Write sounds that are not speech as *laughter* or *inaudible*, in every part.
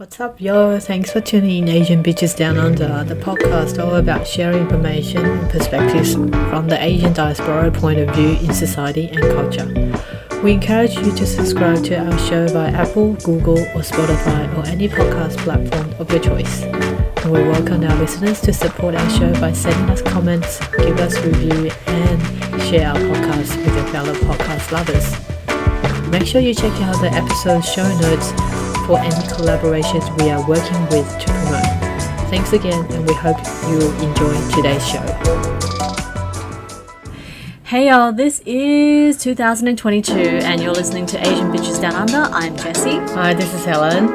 What's up, yo? Thanks for tuning in Asian Bitches Down Under, the podcast all about sharing information and perspectives from the Asian diaspora point of view in society and culture. We encourage you to subscribe to our show via Apple, Google, or Spotify, or any podcast platform of your choice. And we welcome our listeners to support our show by sending us comments, give us review, and share our podcast with your fellow podcast lovers. Make sure you check out the episode show notes for any collaborations we are working with to promote. Thanks again, and we hope you enjoy today's show. Hey y'all, this is 2022 and you're listening to Asian Bitches Down Under. I'm Jessie. Hi, this is Helen.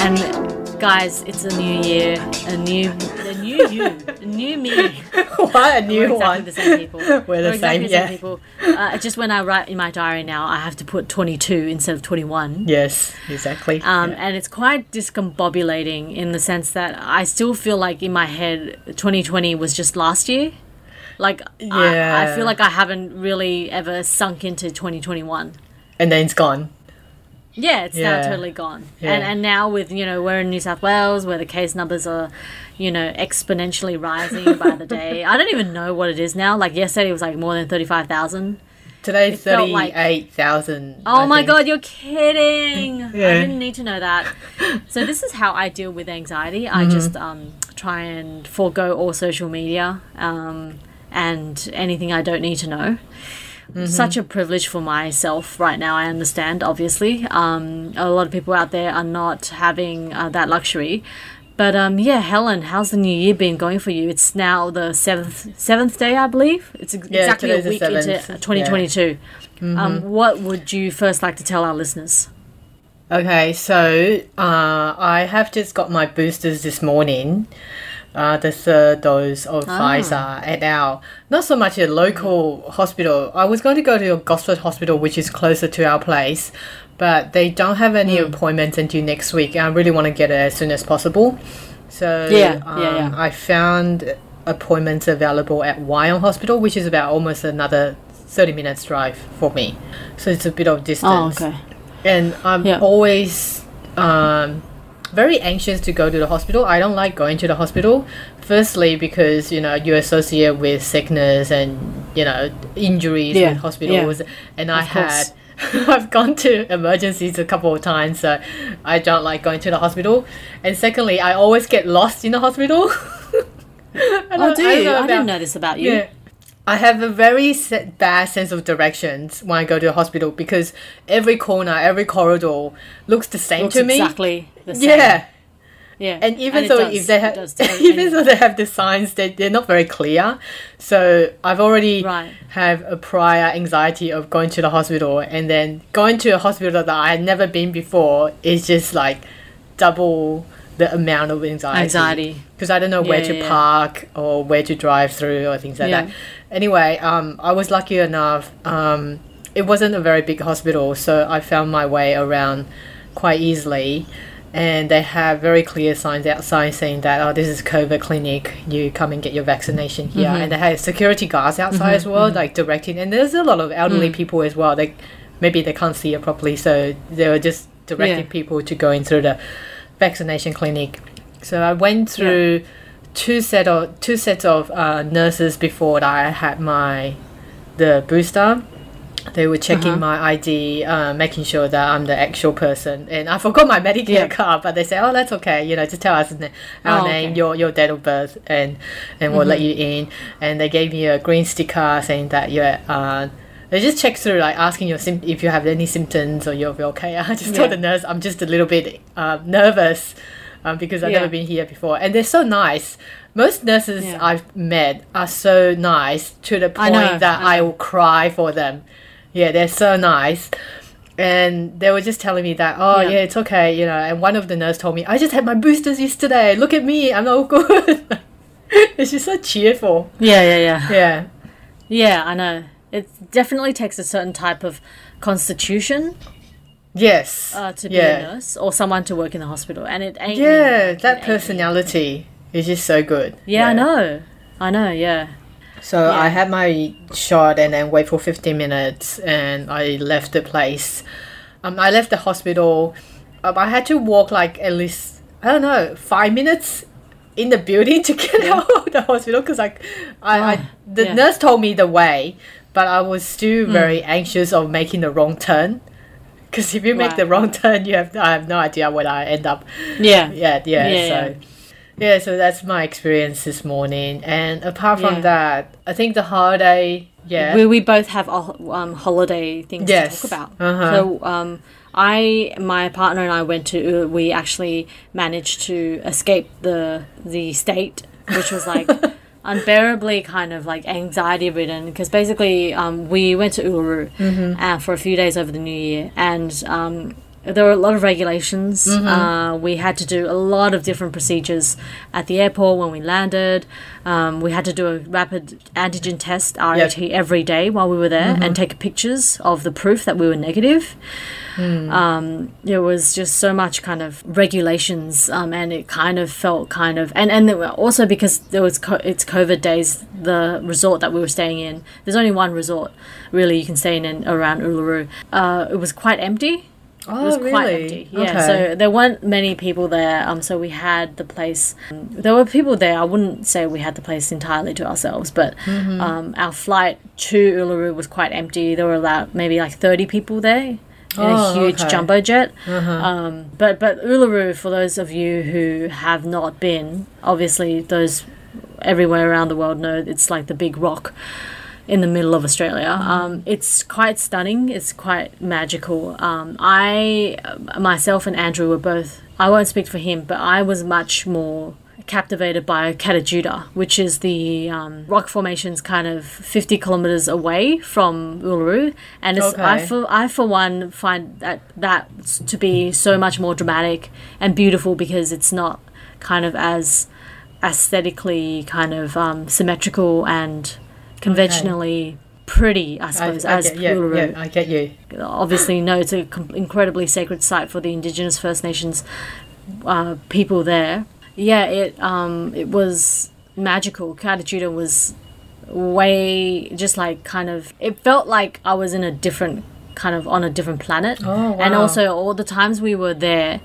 And guys, it's a new year, a new a new you, new me. *laughs* what a new We're exactly one. the same people. *laughs* We're the exactly same, yeah. people. Uh, just when I write in my diary now, I have to put 22 instead of 21. Yes, exactly. Um, Yeah. And it's quite discombobulating in the sense that I still feel like in my head 2020 was just last year. Like, I, I feel like I haven't really ever sunk into 2021. and then it's gone. Yeah, it's Yeah. now totally gone. Yeah. And and now with you know we're in New South Wales where the case numbers are, you know, exponentially rising by the *laughs* day. I don't even know what it is now. Like yesterday it was like more than thirty five thousand. Today's It felt like- 38,000. Oh I my think. god, you're kidding! *laughs* I didn't need to know that. So this is how I deal with anxiety. Mm-hmm. I just um, try and forego all social media um, and anything I don't need to know. Mm-hmm. Such a privilege for myself right now. I understand, obviously. Um, a lot of people out there are not having uh, that luxury. But um, yeah, Helen, how's the new year been going for you? It's now the seventh seventh day, I believe. It's ex- Yeah, exactly a week into seventh, yeah. 2022. Um, what would you first like to tell our listeners? Okay, so uh, I have just got my boosters this morning. Uh, the third dose of Ah. Pfizer at our not so much a local hospital. I was going to go to a Gosford hospital, which is closer to our place, but they don't have any Hmm. appointments until next week. I really want to get it as soon as possible. So Yeah, um, yeah, yeah. I found appointments available at Wyong Hospital, which is about almost another thirty minutes drive for me. So it's a bit of distance Oh, okay. and I'm Yeah. always um, very anxious to go to the hospital. I don't like going to the hospital. Firstly, because you know you associate with sickness and you know injuries Yeah, with hospitals, yeah. and I had *laughs* I've gone to emergencies a couple of times, so I don't like going to the hospital. And secondly, I always get lost in the hospital. *laughs* I Oh, don't- do I you? I, didn't know this about you. yeah. I have a very bad sense of directions when I go to the hospital because every corner, every corridor looks the same Looks to me. exactly the same. Yeah. Yeah. And even it though does- if they have, *laughs* even though they have the signs, they they're not very clear. So I've already Right. have a prior anxiety of going to the hospital, and then going to a hospital that I had never been before is just like double the amount of anxiety. Anxiety. because I don't know where to yeah, yeah. park or where to drive through or things like Yeah. that. Anyway, um, I was lucky enough. Um, it wasn't a very big hospital, so I found my way around quite easily. And they have very clear signs outside saying that, oh, this is COVID clinic. You come and get your vaccination here. Mm-hmm. And they have security guards outside as well, like directing. And there's a lot of elderly Mm. people as well. like maybe they can't see it properly, so they were just directing Yeah. people to go in through the vaccination clinic. So I went through two set of two sets of uh, nurses before I had my the booster. They were checking Uh-huh. my ID, uh, making sure that I'm the actual person. And I forgot my *laughs* Medicare Yeah. card, but they say, "Oh, that's okay. You know, just tell us na- our Oh, name, okay. Mm-hmm. your your date of birth, and and we'll let you in." And they gave me a green sticker saying that you're. Uh, they just check through, like asking your sim- if you have any symptoms or you're okay. *laughs* I just told the nurse I'm just a little bit uh, nervous um, because I've Yeah. never been here before, and they're so nice. Most nurses Yeah. I've met are so nice to the I point know, that I I, will cry for them. Yeah, they're so nice. And they were just telling me that, oh Yeah. yeah. it's okay, you know. And one of the nurse told me, I just had my boosters yesterday. Look at me, I'm all good. *laughs* it's just so cheerful. Yeah, yeah, yeah. Yeah, Yeah, I know. It definitely takes a certain type of constitution yes, uh, to be yeah, a nurse or someone to work in the hospital, and it ain't. me. yeah. It That ain't personality is just so good. Yeah, I know. I know. Yeah. So I had my shot and then wait for 15 minutes and I left the place. Um, I left the hospital um, I had to walk like at least I don't know five minutes in the building to get out of the hospital because like I, I Oh, the yeah. nurse told me the way, but I was still very anxious of making the wrong turn. Because if you make Right, the wrong turn, you have I have no idea where I end up. Yeah. Yeah, yeah. Yeah, so yeah, so that's my experience this morning. And apart from Yeah. that, I think the holiday. Yeah. We, we both have a, um, holiday things Yes. to talk about. Uh-huh. So um, I, my partner and I went to. We actually managed to escape the the state, which was like *laughs* unbearably kind of like anxiety ridden because basically um, we went to Uluru uh, for a few days over the New Year and. Um, there were a lot of regulations. Uh, we had to do a lot of different procedures at the airport when we landed. Um, we had to do a rapid antigen test, RAT, every day while we were there and take pictures of the proof that we were negative. Um, there was just so much kind of regulations, um, and it kind of felt kind of, and and also because there was co- it's COVID days, the resort that we were staying in. There's only one resort really you can stay in, in around Uluru. Uh, it was quite empty. Oh, It was really? quite empty. Yeah, Okay. so there weren't many people there. Um, so we had the place. There were people there. I wouldn't say we had the place entirely to ourselves, but Mm-hmm. um, our flight to Uluru was quite empty. There were about maybe like thirty people there in Oh, a huge okay. jumbo jet. Um, but but Uluru, for those of you who have not been, obviously those everywhere around the world know it's like the big rock in the middle of Australia. Um, it's quite stunning. It's quite magical. Um, I myself and Andrew were both. I won't speak for him, but I was much more captivated by Kata Tjuta, which is the um, rock formations kind of 50 kilometers away from Uluru. And it's, I, for, I, for one, find that, that to be so much more dramatic and beautiful because it's not kind of as aesthetically kind of um, symmetrical and conventionally pretty, I I, suppose, I as get, yeah, Uluru yeah, I get you. obviously no, it's an incredibly sacred site for the Indigenous First Nations uh, people there. Yeah, it um, it was magical. Kata Tjuta was way just like kind of. It felt like I was in a different kind of on a different planet. Oh, And also all the times we were there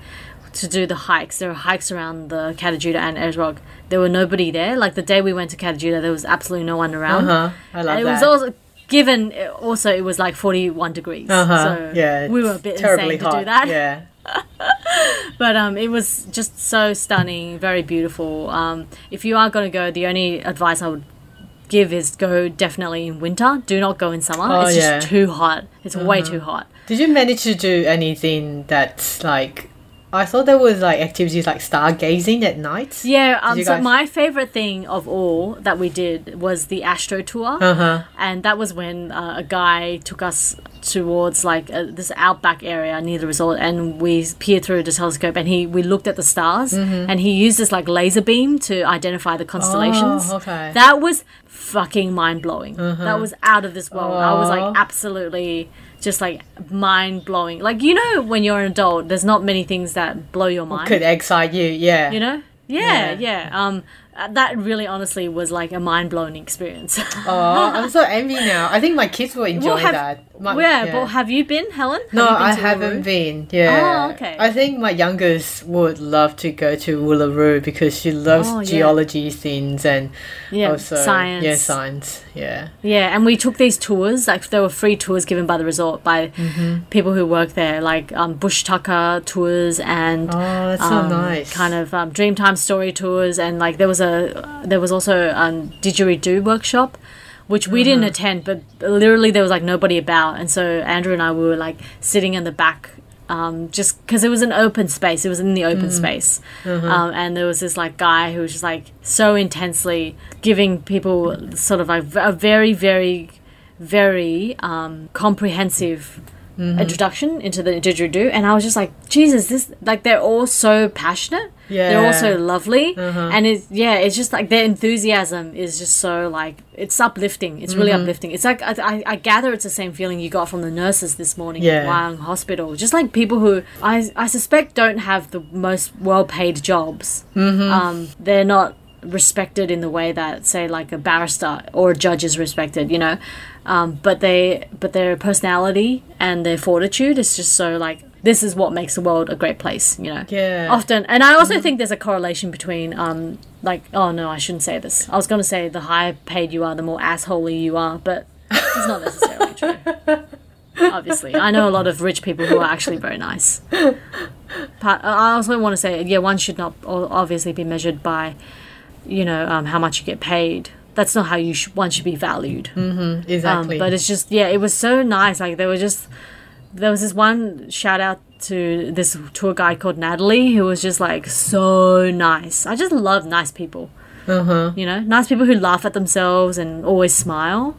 to do the hikes, there were hikes around the Kata Tjuta and Ayers Rock. There were nobody there. Like the day we went to Kata Tjuta, there was absolutely no one around. Uh huh. I love And it that. was also given also it was like 41 degrees uh-huh. so yeah, we were a bit terribly insane hot. to do that Yeah. *laughs* but um it was just so stunning very beautiful um if you are going to go the only advice i would give is go definitely in winter do not go in summer Oh, it's yeah. just too hot it's way too hot Did you manage to do anything that's like? I thought there was like activities like stargazing at night. yeah um you so my favorite thing of all that we did was the astro tour Uh huh. and that was when uh, a guy took us towards like uh, this outback area near the resort and we peered through the telescope and he we looked at the stars and he used this like laser beam to identify the constellations Mm-hmm. Oh, okay. that was fucking mind-blowing that was out of this world i was like absolutely just like mind-blowing like you know when you're an adult there's not many things that blow your mind Could excite you, yeah. you know yeah, Yeah. yeah um that really honestly was like a mind-blowing experience *laughs* Oh, I'm so envy now. I think my kids will enjoy have- that. My- yeah, but have you been, Helen? Have No, been I haven't Uluru? been. Yeah. Oh, okay. I think my youngest would love to go to Uluru because she loves Oh, yeah. geology things and Yeah, also science. Yeah, science. Yeah. Yeah, and we took these tours. Like there were free tours given by the resort by Mm-hmm. people who work there, like um, bush tucker tours and Oh, that's so um, nice. kind of um, Dreamtime story tours. And like there was a there was also um, didgeridoo workshop. Which we didn't Uh-huh. attend, but literally there was like nobody about, and so Andrew and I we were like sitting in the back, um, just because it was an open space. It was in the open Mm. space, Uh-huh. um, and there was this like guy who was just like so intensely giving people sort of like a very very very um, comprehensive Mm-hmm. introduction into the didgeridoo and i was just like jesus this like they're all so passionate Yeah, they're all. Uh-huh. so lovely and it's yeah it's just like their enthusiasm is just so like it's uplifting it's Mm-hmm. really uplifting it's like I, I, gather it's the same feeling you got from the nurses this morning Yeah. at Wyong hospital just like people who i, I suspect don't have the most well-paid jobs Mm-hmm. um, they're not respected in the way that say like a barrister or a judge is respected you know um, but they but their personality and their fortitude is just so like this is what makes the world a great place. You know. Yeah. Often, and I also think there's a correlation between um like oh no I shouldn't say this. I was gonna say the higher paid you are, the more assholey you are, but it's not necessarily true. *laughs* Obviously, I know a lot of rich people who are actually very nice. But I also want to say, yeah, one should not obviously be measured by, you know, um, how much you get paid. That's not how you sh- one should be valued. Um, exactly. but it's just yeah, it was so nice. Like there were just there was this one shout out to this tour guide called Natalie who was just like so nice. I just love nice people. uh-huh. You know, nice people who laugh at themselves and always smile.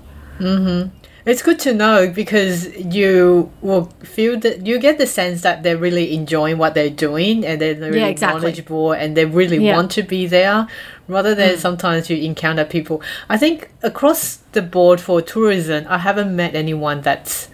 It's good to know because you will feel that you get the sense that they're really enjoying what they're doing and they're really Yeah, exactly. knowledgeable and they really Yeah. Mm. want to be there rather than sometimes you encounter people. I think across the board for tourism, I haven't met anyone that's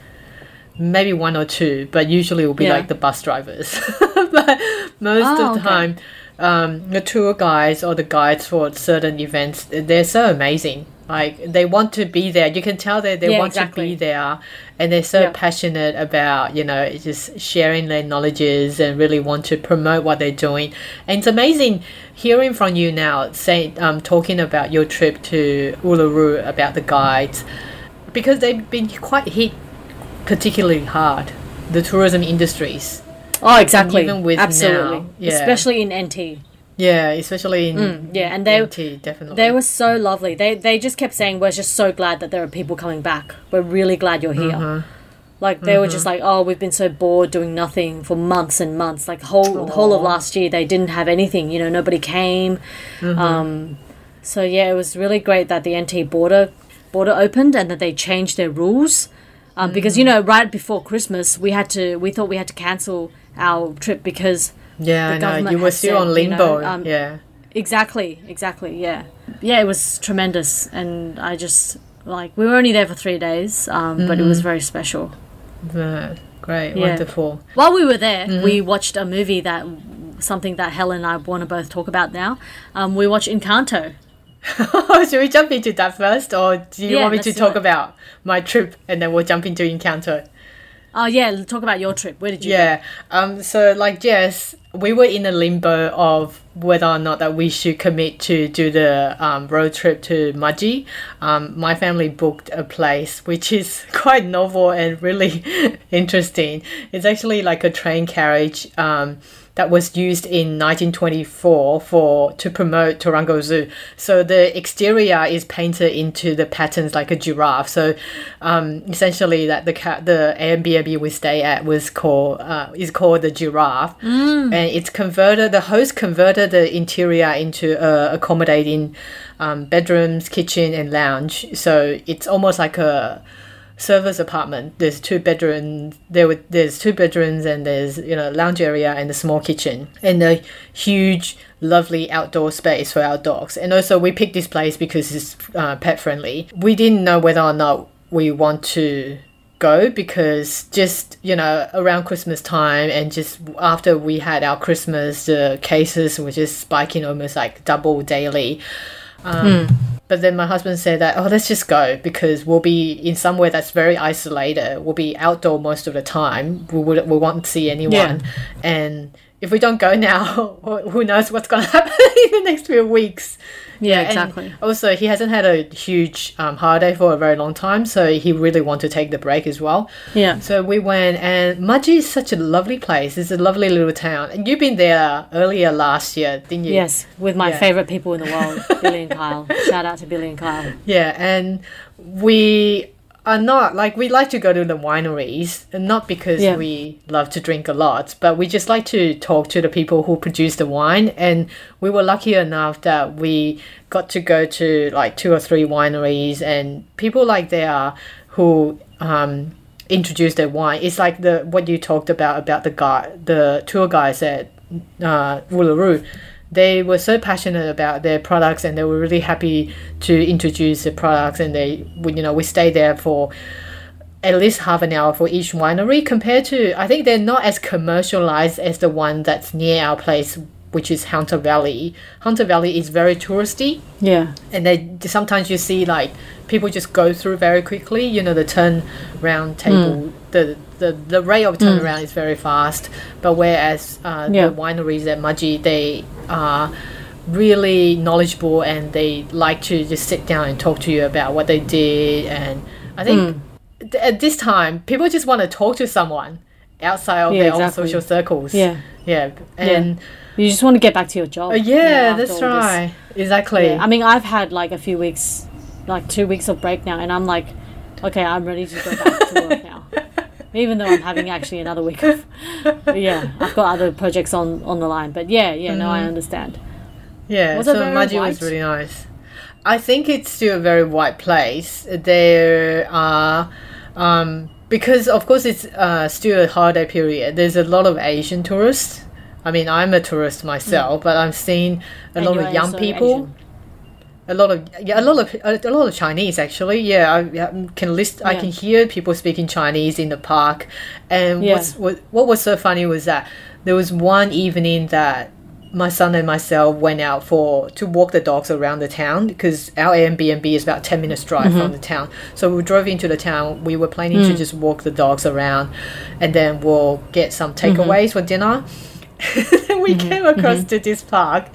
maybe one or two, but usually it will be Yeah. like the bus drivers. *laughs* but most Oh, of the okay. time, um, the tour guides or the guides for certain events, they're so amazing. Like they want to be there. You can tell that they Yeah, want to be there, and they're so Yeah. passionate about you know just sharing their knowledges and really want to promote what they're doing. And it's amazing hearing from you now, saying um, talking about your trip to Uluru about the guides, because they've been quite hit particularly hard. The tourism industries. Oh, exactly. even with Absolutely. now, yeah. Especially in NT. Yeah, especially in Yeah, and they NT, definitely. they were so lovely. They they just kept saying, "We're just so glad that there are people coming back. We're really glad you're here." Uh-huh. Like they were just like, "Oh, we've been so bored doing nothing for months and months. Like whole the whole of last year, they didn't have anything. You know, nobody came. Mm-hmm. Um, so yeah, it was really great that the NT border border opened and that they changed their rules. Um, Because you Mm. know, right before Christmas, we had to we thought we had to cancel our trip because yeah, the I know. You were still said, on you know, limbo. um, yeah. Exactly, exactly, yeah. Yeah, it was tremendous and I just like we were only there for 3 days, um, but it was very special. Uh, great, Yeah. wonderful. While we were there, Mm-hmm. we watched a movie that something that Helen and I want to both talk about now. Um, we watched Encanto. *laughs* Should we jump into that first, or do you Yeah, want me to talk it. about my trip and then we'll jump into Encanto? Oh yeah, talk about your trip. Where did you Yeah. Um. So like Jess, we were in a limbo of whether or not that we should commit to do the um, road trip to Mudgee. Um, my family booked a place which is *laughs* quite novel and really *laughs* interesting. It's actually like a train carriage. Um, that was used in 1924 for to promote Taronga Zoo. So the exterior is painted into the patterns like a giraffe. So um, essentially, that the ca- the Airbnb we stay at was called uh, is called the giraffe, and it's converted. The host converted the interior into uh, accommodating um, bedrooms, kitchen, and lounge. So it's almost like a service apartment. There's two bedrooms. There were there's two bedrooms and there's you know lounge area and a small kitchen and a huge lovely outdoor space for our dogs. And also we picked this place because it's uh, pet friendly. We didn't know whether or not we want to go because just you know around christmas time and just after we had our christmas the cases were just spiking almost like double daily but then my husband said that, oh, let's just go because we'll be in somewhere that's very isolated. We'll be outdoor most of the time. We would we won't see anyone, and if we don't go now, *laughs* who knows what's going *laughs* to happen in the next few weeks. Yeah, and exactly. Also, he hasn't had a huge um, holiday for a very long time, so he really want to take the break as well. Yeah. So we went, and Mudgee is such a lovely place. It's a lovely little town, and you've been there earlier last year, didn't you? Yes, with my Yeah. favorite people in the world, Billy and Kyle. *laughs* Shout out to Billy and Kyle. Yeah, and we are not like we like to go to the wineries, and not because Yeah. we love to drink a lot, but we just like to talk to the people who produce the wine. And we were lucky enough that we got to go to like two or three wineries, and people like there who um, introduce their wine. It's like the what you talked about about the guy, the tour guys at uh, Uluru they were so passionate about their products and they were really happy to introduce the products and they we- you know we stayed there for at least half an hour for each winery compared to I think they're not as commercialized as the one that's near our place which is Hunter Valley. Hunter Valley is very touristy Yeah. and they sometimes you see like people just go through very quickly you know the turn round table hmm. the the the rate of turnaround is very fast. But whereas uh, Yeah. the wineries at Mudgee, they are really knowledgeable and they like to just sit down and talk to you about what they did. And I think th- at this time, people just want to talk to someone outside of Yeah, their own social circles. Yeah. yeah, and You just want to get back to your job. uh, you yeah, know, that's all this. right, exactly. Yeah, I mean, I've had like a few weeks, like two weeks of break now, and I'm like, okay, I'm ready to go back to work *laughs* now. Even though I'm having actually another week off. *laughs* Yeah, I've got other projects on on the line. But yeah, yeah, no, I Mm-hmm. understand. Yeah, Was so Mudgee was really nice. I think it's still a very white place. There are, um, because of course it's uh, still a holiday period. There's a lot of Asian tourists. I mean, I'm a tourist myself, but I'm seeing a And lot of young people. Asian. A lot of yeah, a lot of a, lot of Chinese actually. Yeah, I yeah, can list. I can hear people speaking Chinese in the park, and Yeah. what's, what what was so funny was that there was one evening that my son and myself went out for to walk the dogs around the town because our Airbnb is about ten minutes drive Mm-hmm. from the town. So we drove into the town. We were planning Mm. to just walk the dogs around, and then we'll get some Mm-hmm. takeaways for dinner. *laughs* we came across to this park.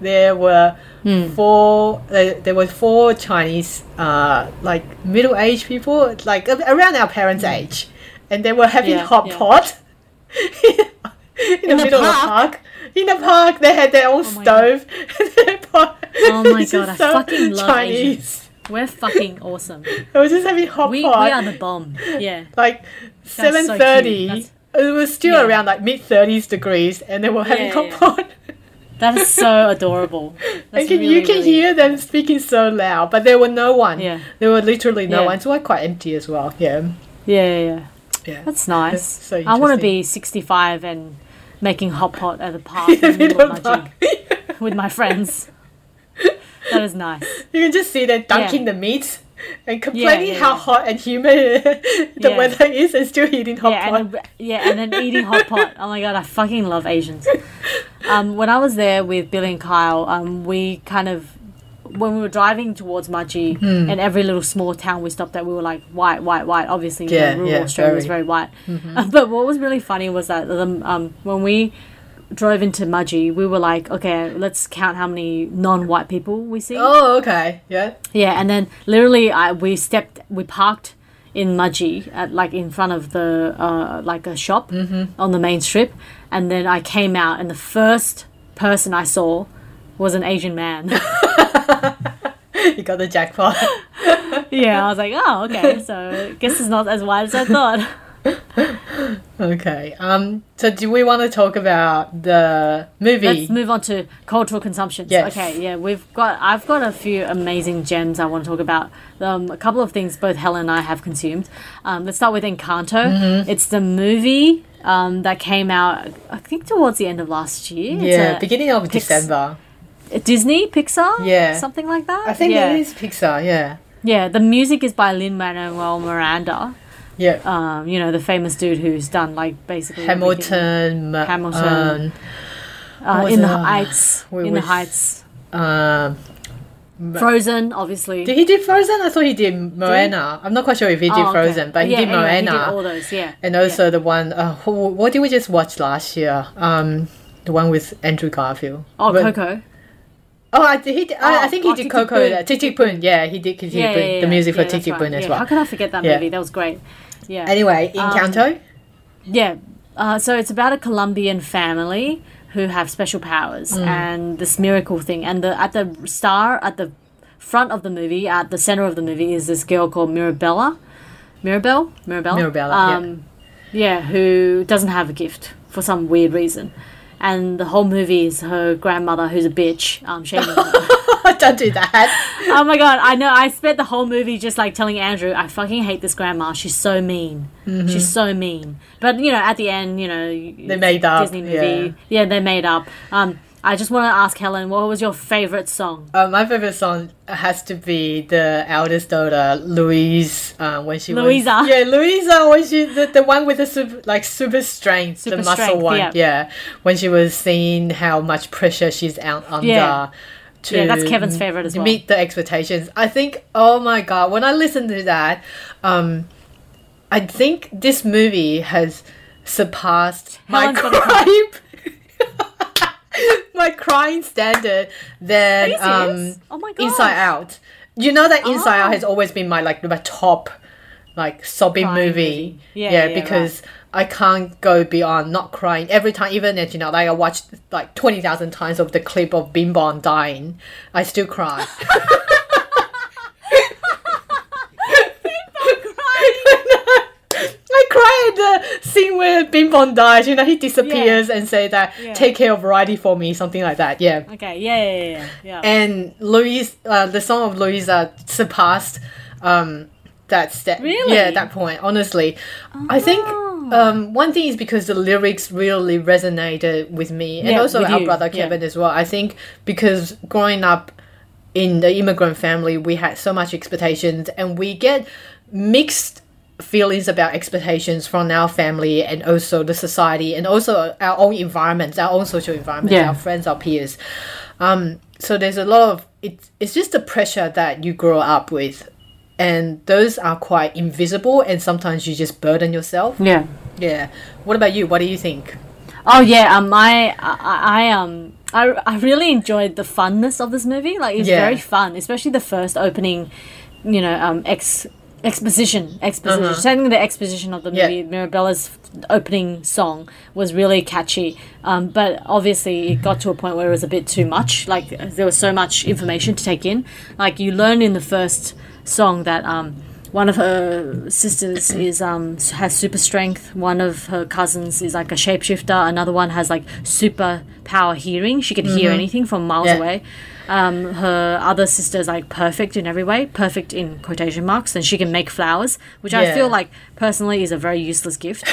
There were Hmm. four. Uh, there were four Chinese, uh, like middle-aged people, like around our parents' age, and they were having. Yeah, hot yeah. pot *laughs* in, the, the middle of the park? park. In the park, they had their own Oh stove. *laughs* Pot- Oh my God, I fucking love Asians. We're fucking awesome. They were just having hot We, we are the bomb. Yeah. like so seven thirty. It was still Yeah. around like mid thirties degrees, and they were having Yeah, hot yeah. pot. *laughs* That is so adorable. I *laughs* That's can, really, you can really- hear them speaking so loud, but there were no one. Yeah. There were literally no one, so like quite empty as well. Yeah, Yeah, yeah, yeah. yeah. That's nice. That's so I want to be 65 and making hot pot at the *laughs* park In the in the middle of middle of Mudgee with my friends. That is nice. You can just see them dunking the meat *laughs* and complaining yeah, how yeah. hot and humid *laughs* the weather is, and still eating hot yeah, pot. and yeah, and then eating hot pot. *laughs* Oh my god, I fucking love Asians. Um, when I was there with Billy and Kyle, um, we kind of when we were driving towards Mudgee Hmm. and every little small town we stopped at, we were like white, white, white. Obviously, you Yeah, know, rural yeah, Australia is very. very white. Uh, but what was really funny was that um, um, when we drove into Mudgee, we were like, okay, let's count how many non-white people we see. oh, okay, yeah. Yeah, and then literally, I we stepped, we parked in Mudgee at like in front of the uh, like a shop on the main strip, and then I came out, and the first person I saw was an Asian man. *laughs* You got the jackpot. *laughs* yeah, I was like, oh, okay, so I *laughs* guess it's not as wide as I thought. *laughs* okay. Um. So, do we want to talk about the movie? Let's move on to cultural consumptions. Yes. Okay, yeah, we've got I've got a few amazing gems I want to talk about. Um, a couple of things both Helen and I have consumed. Um, let's start with Encanto. Mm-hmm. It's the movie um, that came out I think towards the end of last year. Yeah, beginning of Pix- December. Disney Pixar. Yeah. something like that. I think yeah. it is Pixar. Yeah. Yeah, the music is by Lin Manuel Miranda. Yeah. Um, you know the famous dude who's done like basically everything. Hamilton. Ma- Hamilton. Uh, in the it? Heights. in the Heights. Um, Frozen, obviously. did he do Frozen? I thought he did Moana. I'm not quite sure if he did Oh, okay. Frozen, but he Yeah, did anyway, Moana. He did all those, yeah. and also the one, uh, who, what did we just watch last year? Um, the one with Andrew Garfield. Oh, But- Coco. Oh, I, did, he did, I, I Oh, think he oh, did Coco. Tik Boom. uh, Tik Tik Boom. Yeah, he did Tik Yeah, Boom. yeah, yeah, The music yeah, for Tik right. Boom as Yeah, well. How can I forget that Yeah. movie? That was great. Yeah. Anyway, Um, Encanto. Yeah. Uh, so it's about a Colombian family who have special powers Mm. and this miracle thing. And the at the star at the front of the movie, at the center of the movie, is this girl called Mirabella. Mirabelle? Mirabelle? Mirabella, yeah. Um, yeah, who doesn't have a gift for some weird reason. And the whole movie is her grandmother, who's a bitch, um, shaming *laughs* her. *laughs* Don't do that. oh my god, I know. I spent the whole movie just like telling Andrew, I fucking hate this grandma. She's so mean. She's so mean. But you know, at the end, you know, they made up, Disney movie. Yeah, they made up. Um, I just want to ask Helen, what was your favorite song? Uh, my favorite song has to be the eldest daughter, Louise, uh, when she Louisa. was yeah, Louisa when she the, the one with the super, like super strength, Super the muscle strength, one, yeah. yeah. When she was seeing how much pressure she's out under. Yeah. To Yeah, that's Kevin's favorite as well. Meet the expectations. I think. Oh my god! When I listen to that, um, I think this movie has surpassed my Helen's a *laughs* crime. *laughs* my crying standard than um. Oh my. Inside Out. You know that Inside Oh. Out has always been my like my top like sobbing Crying movie. movie. Yeah, yeah, yeah, because I can't go beyond not crying every time. Even if you know, like I watched like twenty thousand times of the clip of Bing Bong dying, I still cry. *laughs* cry at the scene where Bing Bong dies. You know, he disappears and say that Yeah. take care of Righty for me, something like that. Yeah. Okay, yeah, yeah, yeah, yeah. yeah. And Louise, uh, the song of Louisa surpassed um, that step. Really? Yeah, that point. Honestly, I think Oh. um, one thing is because the lyrics really resonated with me, and Yeah, also our you, brother yeah. Kevin as well. I think because growing up in the immigrant family, we had so much expectations, and we get mixed feelings about expectations from our family and also the society and also our own environments our own social environment, Yeah. our friends our peers um, so there's a lot of it's it's just the pressure that you grow up with and those are quite invisible and sometimes you just burden yourself yeah. yeah what about you what do you think Oh yeah, um, I, I, I um, I, I really enjoyed the funness of this movie. Like it's Yeah. very fun, especially the first opening, you know, um, ex exposition, exposition. Uh-huh. Setting the exposition of the Yeah. movie, Mirabella's opening song was really catchy. Um, but obviously it got to a point where it was a bit too much. Like there was so much information to take in. Like you learn in the first song that um one of her sisters is um has super strength. One of her cousins is like a shapeshifter. Another one has like super power hearing. She can hear anything from miles Yeah. away. Um, her other sister is like perfect in every way, perfect in quotation marks, and she can make flowers, which I feel like personally is a very useless gift.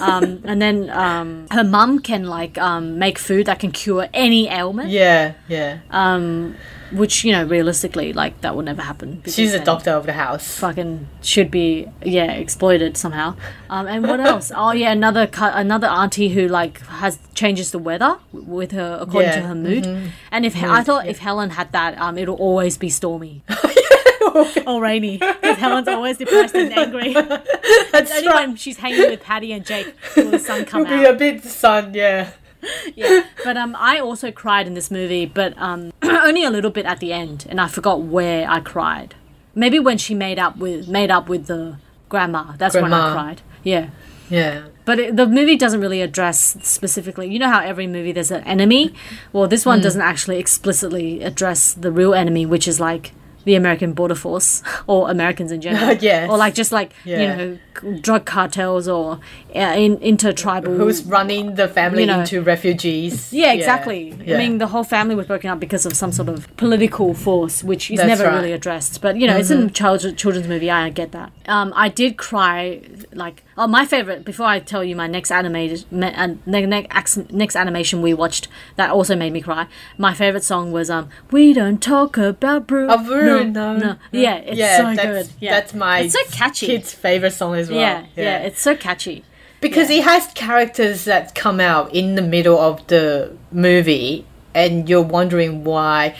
um, *laughs* and then um, her mum can like um, make food that can cure any ailment, yeah yeah um, which you know realistically like that will never happen. she's a doctor of the house fucking should be yeah exploited somehow. Um, and what else? *laughs* oh yeah, another cu- another auntie who like has changes the weather w- with her according to her mood. And if I thought if Helen had that, um, it'll always be stormy *laughs* *laughs* rainy. Because Helen's always depressed and angry. *laughs* that's Only right when she's hanging with Patty and Jake will the sun come it'll be a bit sun yeah *laughs* yeah. But um, I also cried in this movie, but um, *clears throat* only a little bit at the end, and I forgot where I cried. Maybe when she made up with made up with the grandma. That's when I cried. Yeah. yeah But it, the movie doesn't really address specifically. You know how every movie there's an enemy. Well, this one doesn't actually explicitly address the real enemy, which is like the American border force *laughs* or Americans in general. *laughs* Yes. Or like just like Yeah. you know drug cartels or uh, in, intertribal. who's running the family You know. into refugees *laughs* Yeah, exactly. Yeah. I mean, the whole family was broken up because of some sort of political force, which is That's never right. Mm-hmm. really addressed. But you know, it's in child children's movie. I get that. Um, I did cry. Like, oh, my favorite. Before I tell you my next animated, me, uh, ne- ne- ax- next animation we watched that also made me cry. My favorite song was um, "We Don't Talk About Brew." Oh, Brew, no, no, yeah, it's yeah, so that's, good. Yeah, that's my It's so catchy. kid's favorite song as well. yeah, yeah, it's so catchy. because it has characters that come out in the middle of the movie, and you're wondering why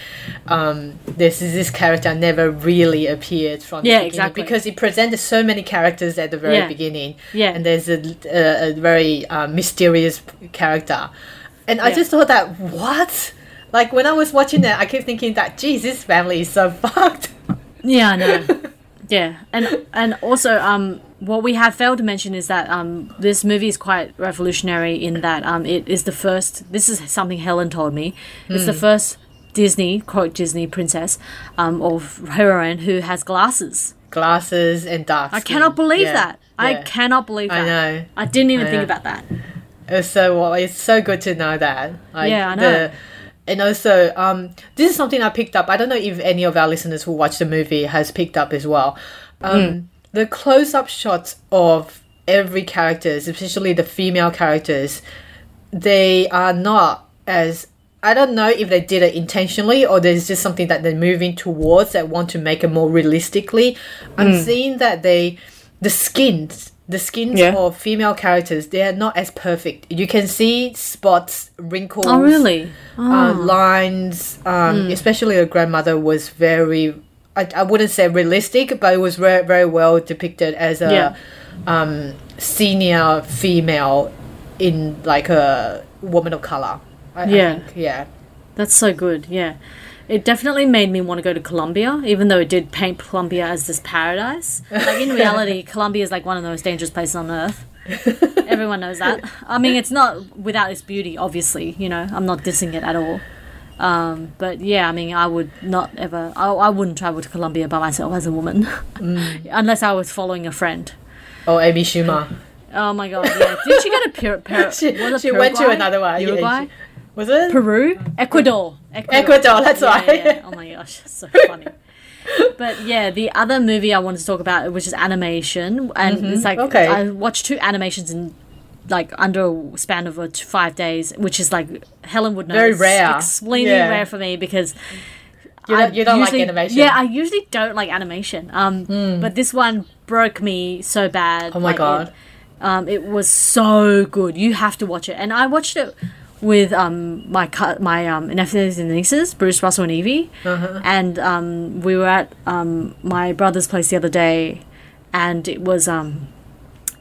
um, this this character never really appeared from the Yeah, exactly. because it presented so many characters at the very Yeah. beginning. Yeah. and there's a, a, a very uh, mysterious character, and I Yeah. just thought that what. Like when I was watching it, I kept thinking that, geez, this family is so *laughs* fucked. Yeah, I know. *laughs* yeah, and and also um, what we have failed to mention is that um, this movie is quite revolutionary in that um, it is the first. This is something Helen told me. It's the Hmm. first Disney quote Disney princess um, or heroine who has glasses. Glasses and dark. I cannot believe Yeah, that. I cannot believe I that. know. I didn't even I think about that. It's so well, it's so good to know that. Like, Yeah, I know. The, and also, um, this is something I picked up. I don't know if any of our listeners who watched the movie has picked up as well. Um, Mm. The close-up shots of every characters, especially the female characters, they are not as I don't know if they did it intentionally or there's just something that they're moving towards that want to make it more realistically. I'm Mm. seeing that they the skins the skins Yeah. of female characters they are not as perfect. You can see spots, wrinkles, Oh really? uh, lines. Um, Especially her grandmother was very. I, I wouldn't say realistic, but it was very very well depicted as a Yeah. um, senior female in like a woman of color. I, Yeah. I think, yeah. That's so good. Yeah. It definitely made me want to go to Colombia, even though it did paint Colombia as this paradise. Like in reality, *laughs* Colombia is like one of the most dangerous places on earth. Everyone knows that. I mean, it's not without its beauty, obviously. You know, I'm not dissing it at all. Um, but yeah, I mean, I would not ever. I, I wouldn't travel to Colombia by myself as a woman, *laughs* unless I was following a friend. Oh, Amy Schumer. Oh my god! Yeah, did she go to Pur- Pur- *laughs* She, she went to another one. yeah, Uruguay, she- was it? Peru, Ecuador, Ecuador, that's Yeah, right. yeah. Oh my gosh, so funny. *laughs* But yeah, the other movie I wanted to talk about, which is animation, and it's like Mm-hmm. Okay. I watched two animations in like under a span of five days, which is like Helen would know. Very rare. extremely Yeah. rare for me because You don't, you don't like animation? Yeah, I usually don't like animation. Um, but this one broke me so bad. Oh my like, God. It, um, it was so good. You have to watch it, and I watched it with um my cu- my um nephews and nieces, Bruce, Russell, and Evie, Uh-huh. and um we were at um my brother's place the other day, and it was um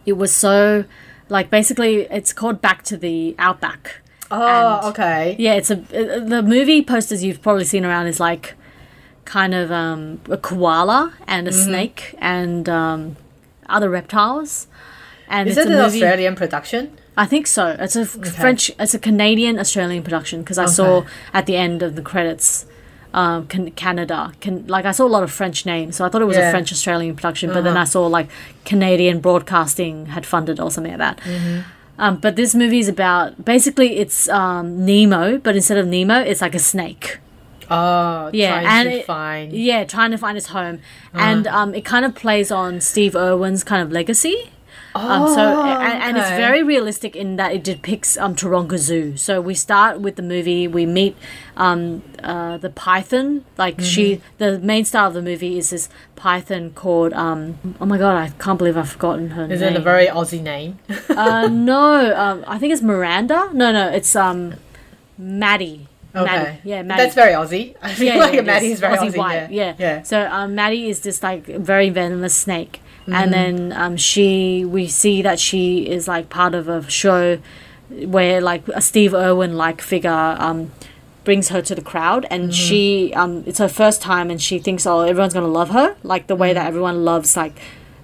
it was so like basically it's called Back to the Outback. oh, and- okay. Yeah, it's a uh, the movie posters you've probably seen around is like kind of um, a koala and a Mm-hmm. snake and um, other reptiles. And Is it's it an movie. Australian production? I think so. It's a f- French. It's a Canadian Australian production because I saw at the end of the credits. Um, can, Canada, can like I saw a lot of French names, so I thought it was a French Australian production. But then I saw like Canadian Broadcasting had funded or something like that. Mm-hmm. Um, but this movie is about basically it's um, Nemo, but instead of Nemo, it's like a snake. Oh, Yeah, trying and to it- find. Yeah, trying to find his home, Uh-huh. and um, it kind of plays on Steve Irwin's kind of legacy. Um, so Oh, and, and it's very realistic in that it depicts um, Taronga Zoo. So we start with the movie. We meet um, uh, the python. Like she, Mm-hmm. the main star of the movie is this python called. Um, oh my god, I can't believe I've forgotten her name. Is name. it a very Aussie name? uh, *laughs* no, um, I think it's Miranda. No, no, it's um, Maddie. Okay. Maddie. Yeah, Maddie. That's very Aussie. I feel like it Maddie is. is very Aussie Aussie. white. yeah. Yeah. yeah. So um, Maddie is this like very venomous snake, Mm-hmm. and then um, she we see that she is like part of a show where like a Steve Irwin like figure um, brings her to the crowd, and Mm-hmm. she um, it's her first time, and she thinks oh everyone's gonna love her like the way that everyone loves like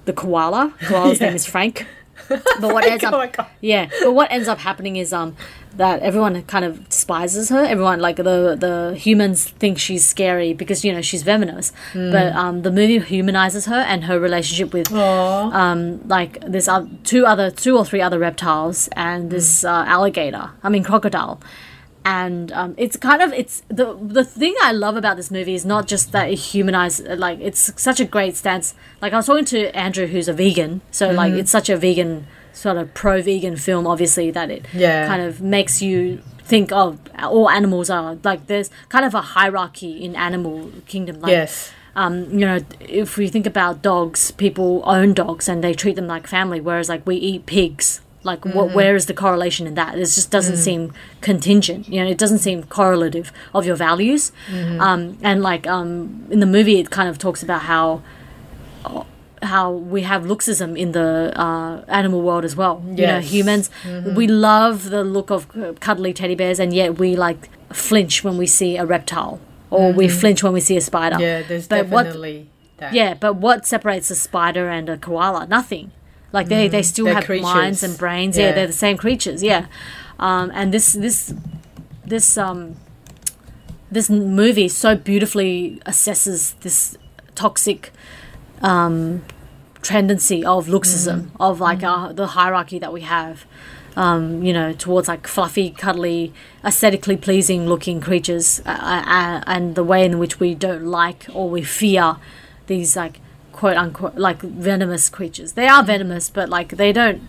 the koala. *laughs* Koala's Mm-hmm. Yeah. name is Frank. But what *laughs* ends up yeah, but what ends up happening is um that everyone kind of despises her. Everyone like the the humans think she's scary because you know she's venomous. Hmm. But um the movie humanizes her and her relationship with Aw. um like there's uh, two other two or three other reptiles and this uh, alligator. I mean crocodile. And um, it's kind of it's the the thing I love about this movie is not just that it humanized like it's such a great stance. Like I was talking to Andrew, who's a vegan, so like Mm-hmm. it's such a vegan sort of pro vegan film. Obviously, that it Yeah. kind of makes you think of all animals are like there's kind of a hierarchy in animal kingdom. Like, yes. um, you know, if we think about dogs, people own dogs and they treat them like family, whereas like we eat pigs. Like, what? Where is the correlation in that? It just doesn't seem contingent. You know, it doesn't seem correlative of your values. Um, and like um, in the movie, it kind of talks about how how we have looksism in the uh, animal world as well. You know, Yes. humans, we love the look of cuddly teddy bears, and yet we like flinch when we see a reptile, or we flinch when we see a spider. Yeah, there's But what- definitely that. Yeah, but what separates a spider and a koala? Nothing. Like they, they still have minds and brains. Yeah. Yeah. they're the same creatures. Yeah, um, and this this this um this movie so beautifully assesses this toxic um tendency of looksism of like uh, the hierarchy that we have. Um, you know, towards like fluffy, cuddly, aesthetically pleasing looking creatures, uh, uh, and the way in which we don't like or we fear these like quote unquote like venomous creatures. They are venomous, but like they don't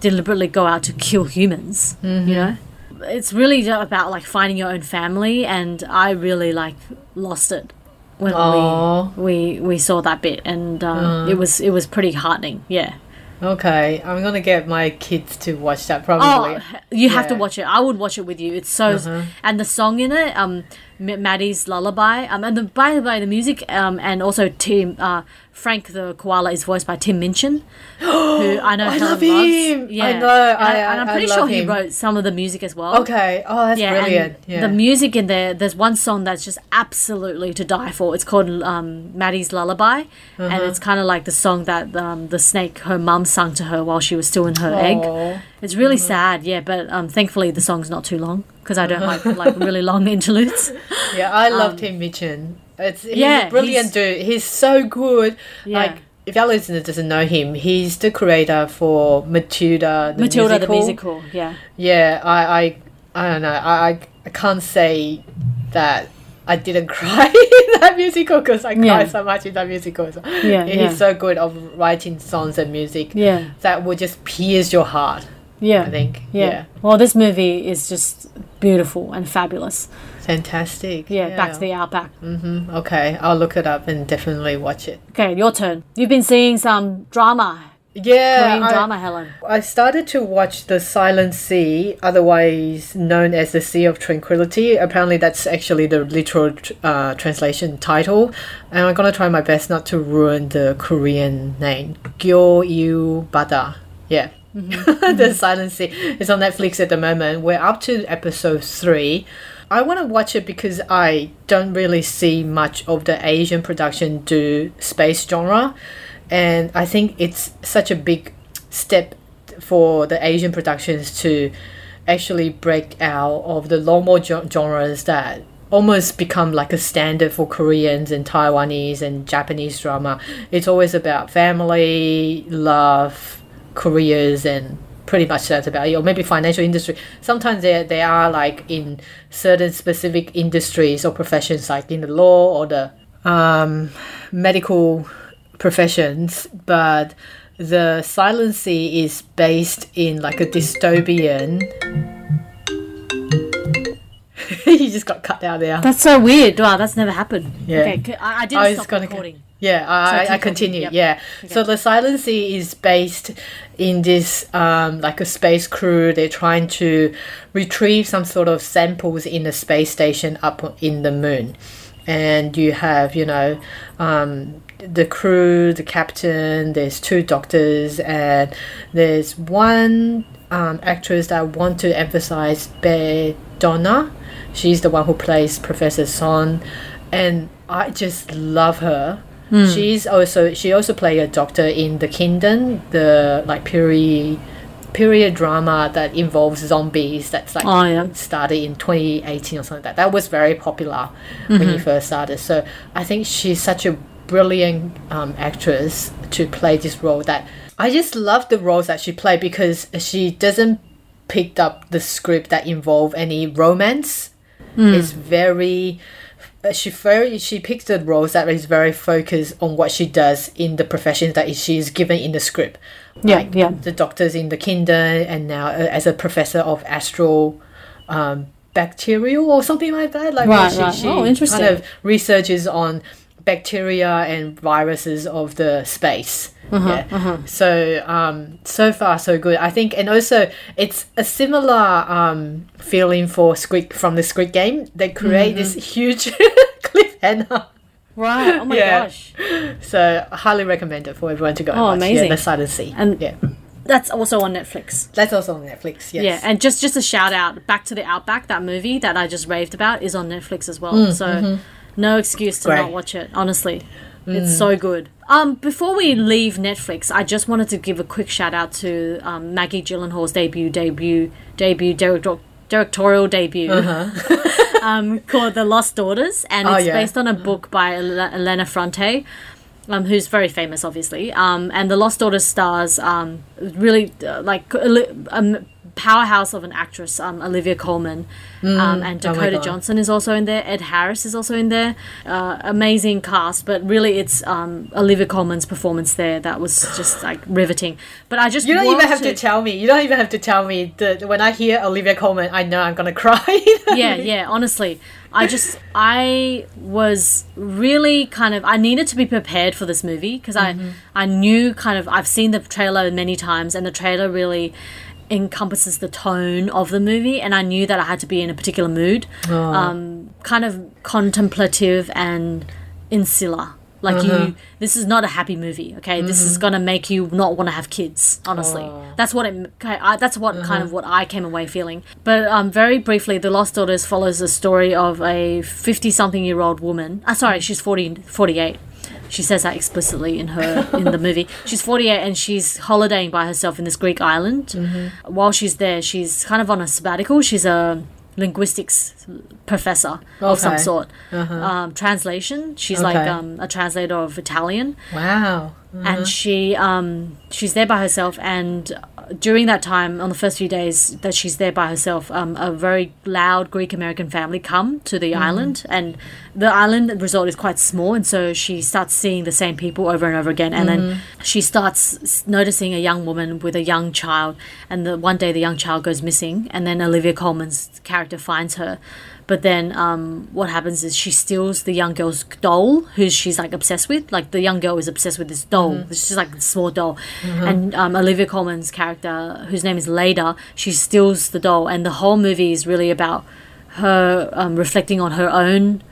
deliberately go out to kill humans. You know, it's really about like finding your own family, and I really like lost it when Aw. we we we saw that bit, and um, it was it was pretty heartening. Yeah. Okay, I'm gonna get my kids to watch that probably. Oh, you have to watch it. I would watch it with you. It's so, Uh-huh. and the song in it, um, Maddie's Lullaby. Um, and the, by the way, the music um, and also Tim uh, Frank the koala is voiced by Tim Minchin, *gasps* who I know I Helen love loves. him. I know, and, I- and I'm I- I pretty sure he wrote some of the music as well. Okay. Oh, that's Yeah, brilliant. Yeah. the music in there. There's one song that's just absolutely to die for. It's called um, Maddie's Lullaby, and Uh-huh. it's kind of like the song that um, the snake her mum sung to her while she was still in her egg. It's really sad, yeah. But um, thankfully the song's not too long because I don't like like really long *laughs* interludes. *laughs* Yeah, I love Tim Minchin. It's he's yeah, a brilliant he's- dude. He's so good. Yeah. Like if our listener doesn't know him, he's the creator for Matilda the Matilda musical. the musical, yeah. Yeah, I, I, I don't know. I, I, I can't say that I didn't *laughs* cry in that musical because I Yeah. cried so much in that musical. So Yeah, he's yeah. so good of writing songs and music Yeah, that will just pierce your heart. Yeah, I think. yeah. Yeah, Well, this movie is just beautiful and fabulous. fantastic. Yeah, back to the outback. hmm Okay, I'll look it up and definitely watch it. Okay, your turn. You've been seeing some drama, Yeah, Korean I- drama, Helen. I started to watch The Silent Sea, otherwise known as The Sea of Tranquility. Apparently, that's actually the literal uh, translation title. And I'm gonna try my best not to ruin the Korean name. Gyo Yu Bada. Yeah. Mm-hmm. *laughs* the Silent Sea is on Netflix at the moment. We're up to episode three. I want to watch it because I don't really see much of the Asian production do space genre, and I think it's such a big step for the Asian productions to actually break out of the normal genres that almost become like a standard for Koreans and Taiwanese and Japanese drama. It's always about family, love, careers, and pretty much that's about it. Or maybe financial industry. Sometimes they they are like in certain specific industries or professions, like in the law or the um, medical professions, but the Silent Sea is based in like a dystopian. *laughs* you just got cut out there. That's so weird. Wow, that's never happened. Yeah. Okay, I, I didn't I stop recording. Yeah, So I, I, keep I continue. yep. Yeah. So the Silent Sea is based in this um, like a space crew. They're trying to retrieve some sort of samples in a space station up in the moon, and you have you know um, the crew, the captain. There's two doctors, and there's one um, actress that I want to emphasize, Bae Donna. She's the one who plays Professor Son, and I just love her. She's also she also played a doctor in The Kingdom, the like period period drama that involves zombies. That's like Oh, yeah. started in 2018 or something like that. That was very popular when Mm-hmm. he first started. So I think she's such a brilliant um, actress to play this role that I just love the roles that she played because she doesn't pick up the script that involve any romance. It's very uh, she very she picks the roles that is very focused on what she does in the professions that she is given in the script. Yeah, Like yeah. The doctors in the kingdom, and now uh, as a professor of astral um, bacterial or something like that. Like Right, she, right. she Oh, kind of researches on bacteria and viruses of the space. Uh-huh, yeah. So um, so far so good. I think, and also it's a similar um, feeling for Squid from the Squid Game. They create Mm-hmm. this huge *laughs* cliffhanger. Right. Oh my *laughs* Yeah. gosh. So highly recommend it for everyone to go and Oh, watch. amazing. Yeah, the Silent Sea. And- yeah, That's also on Netflix. that's also on Netflix. Yes. Yeah, and just just a shout out back to the Outback. That movie that I just raved about is on Netflix as well. so no excuse to Great. not watch it. Honestly, it's so good. Um, before we leave Netflix, I just wanted to give a quick shout out to um, Maggie Gyllenhaal's debut, debut, debut, director, directorial debut. *laughs* um, called The Lost Daughters, and Oh, it's yeah. based on a book by Ele- Elena Ferrante, um, who's very famous, obviously. Um, and The Lost Daughters stars um, really uh, like um, powerhouse of an actress, um, Olivia Colman, um, and Oh Dakota God. Johnson is also in there. Ed Harris is also in there. Uh, amazing cast, but really, it's um, Olivia Colman's performance there that was just like riveting. But I just You don't even have to tell me. You don't even have to tell me that when I hear Olivia Colman, I know I'm gonna *laughs* cry. yeah, yeah. Honestly, I just I was really kind of I needed to be prepared for this movie because I I knew kind of I've seen the trailer many times and the trailer really encompasses the tone of the movie, and I knew that I had to be in a particular mood, um, kind of contemplative and insular. Like you, this is not a happy movie. Okay, this is gonna make you not want to have kids. Honestly, that's what it. I, that's what kind of what I came away feeling. But um, very briefly, The Lost Daughters follows the story of a fifty-something-year-old woman. Uh, sorry, she's 40, 48 she says that explicitly in her in the movie. *laughs* She's 48 and she's holidaying by herself in this Greek island. While she's there, she's kind of on a sabbatical. She's a linguistics professor of some Okay. sort. Um, translation. She's like um, a translator of Italian Wow. and she um she's there by herself and during that time on the first few days that she's there by herself um, a very loud greek american family come to the island. And the island resort is quite small. And so she starts seeing the same people over and over again. And then she starts noticing a young woman with a young child. And the one day the young child goes missing. And then olivia colman's character finds her but then um, what happens is she steals the young girl's doll, who she's like obsessed with. Like the young girl is obsessed with this doll. It's just like a small doll. And um, Olivia Colman's character, whose name is Leda, she steals the doll. And the whole movie is really about her um, reflecting on her own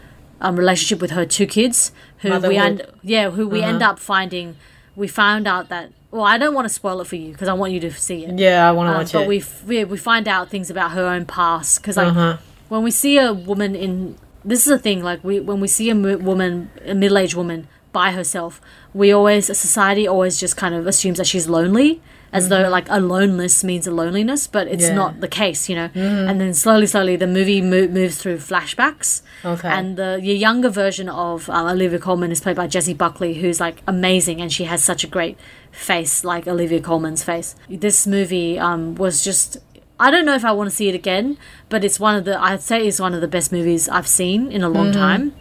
um, relationship with her two kids, who we end, yeah, who we end up finding. We found out that. Well, I don't want to spoil it for you because I want you to see it. Yeah, I want to Um, watch but it. we f- we we find out things about her own past because like Uh-huh. When we see a woman in this is a thing like we when we see a woman a middle-aged woman by herself we always society always just kind of assumes that she's lonely as though like aloneness means a loneliness but it's Yeah. not the case you know and then slowly slowly the movie mo- moves through flashbacks Okay. and the, the younger version of um, Olivia Colman is played by Jessie Buckley, who's like amazing, and she has such a great face, like Olivia Colman's face. This movie um, was just. I don't know if I want to see it again, but it's one of the I'd say it's one of the best movies I've seen in a long time.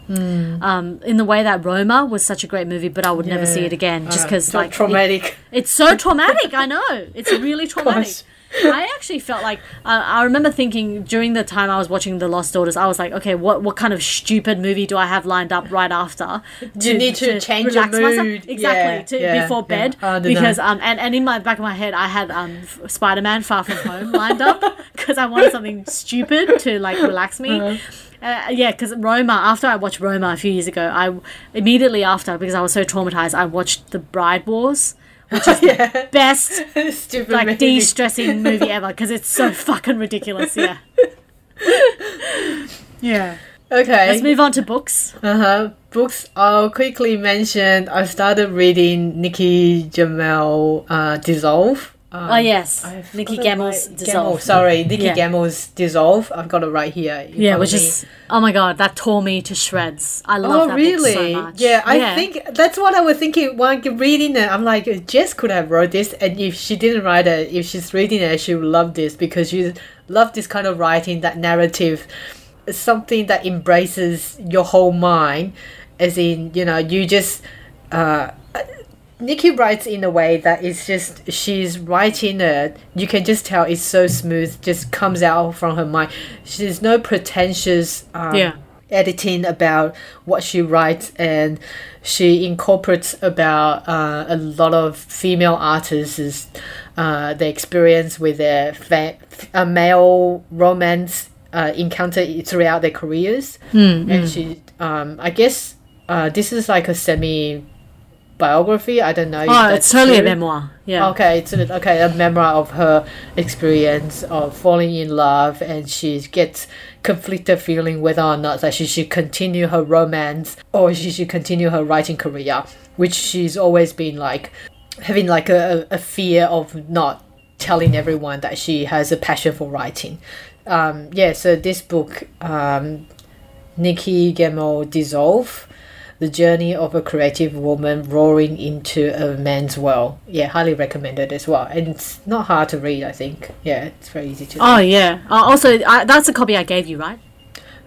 Um, in the way that Roma was such a great movie, but I would never see it again just Uh, because so like it- traumatic. it's so traumatic. I know. It's really *laughs* traumatic. I actually felt like uh, I remember thinking during the time I was watching The Lost Daughters, I was like, okay, what what kind of stupid movie do I have lined up right after? You need to change your mood. exactly Yeah, to yeah, before yeah. bed I because know. um and, and in my back of my head I had um Spider Man Far From Home lined up *laughs* because I wanted something stupid to like relax me. Uh-huh. Uh, yeah, because Roma. After I watched Roma a few years ago, I immediately after because I was so traumatized, I watched The Bride Wars, which is *laughs* yeah. the best *laughs* Stupid like movie. de-stressing movie ever because it's so *laughs* fucking ridiculous. Yeah. yeah. Okay. Let's move on to books. Uh-huh. Books, I'll quickly mention, I started reading Nikki Gemmell uh, Dissolve. Um, Oh yes, I forgot Nikki to Gemmell's write- Dissolve. Gemmell, sorry, Nikki Yeah. Gemmell's Dissolve. I've got it right here. Yeah, which me. is oh my god, that tore me to shreds. I love Oh that really? so much. Yeah, I think that's what I was thinking when reading it. I'm like, Jess could have wrote this, and if she didn't write it, if she's reading it, she would love this because she love this kind of writing, that narrative, something that embraces your whole mind, as in you know you just. Uh, Nikki writes in a way that it's just she's writing it. You can just tell it's so smooth, just comes out from her mind. She's no pretentious. Um, Yeah. editing about what she writes and she incorporates about uh, a lot of female artists uh, the experience with their fa- a male romance uh, encounter throughout their careers Hmm. and she um, i guess uh, this is like a semi biography i don't know Oh, it's totally a memoir. Yeah. Okay, it's a, okay a memoir of her experience of falling in love, and she gets conflicted feeling whether or not that she should continue her romance or she should continue her writing career, which she's always been like having like a, a fear of not telling everyone that she has a passion for writing. Um, yeah, so this book, um, Nikki Gemmell Dissolve. The journey of a creative woman roaring into a man's world. Yeah, highly recommended as well. And it's not hard to read, I think. Yeah, it's very easy to Oh read. yeah. Uh, also, I, that's a copy I gave you, right?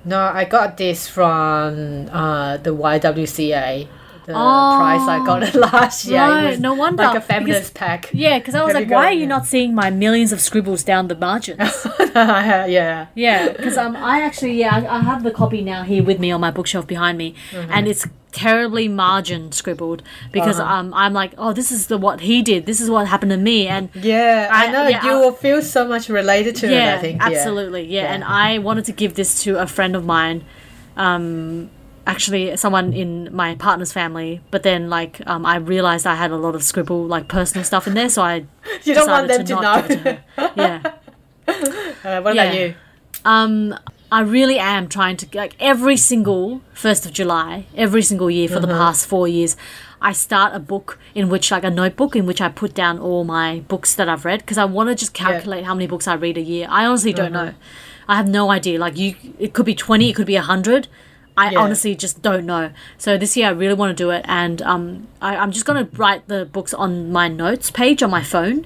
No, I got this from uh, the YWCA. The Oh. prize I got it *laughs* last year. Right, no wonder, Like a because- feminist pack. Yeah, because I was Have like, why got- are you yeah. not seeing my millions of scribbles down the margins? *laughs* yeah. yeah, because um, I actually yeah, I, I have the copy now here with me on my bookshelf behind me, and it's terribly margin scribbled because Uh-huh. um, I'm like, oh, this is the what he did. This is what happened to me, and Yeah, I, I- know yeah, you I- will feel so much related to yeah, it. I think. yeah. absolutely, yeah. Yeah. And I wanted to give this to a friend of mine, um, actually someone in my partner's family. But then, like, um, I realized I had a lot of scribble, like personal stuff in there, so I *laughs* You don't want them to, not know. to. *laughs* Yeah. Uh, what Yeah. about you? Um, I really am trying to like every single first of July, every single year for the Uh-huh. past four years. I start a book in which, like a notebook, in which I put down all my books that I've read because I want to just calculate how many books I read a year. I honestly don't Uh-huh. know. I have no idea. Like you, it could be twenty, it could be hundred. I Yeah. honestly just don't know. So this year I really want to do it, and um, I, I'm just gonna write the books on my notes page on my phone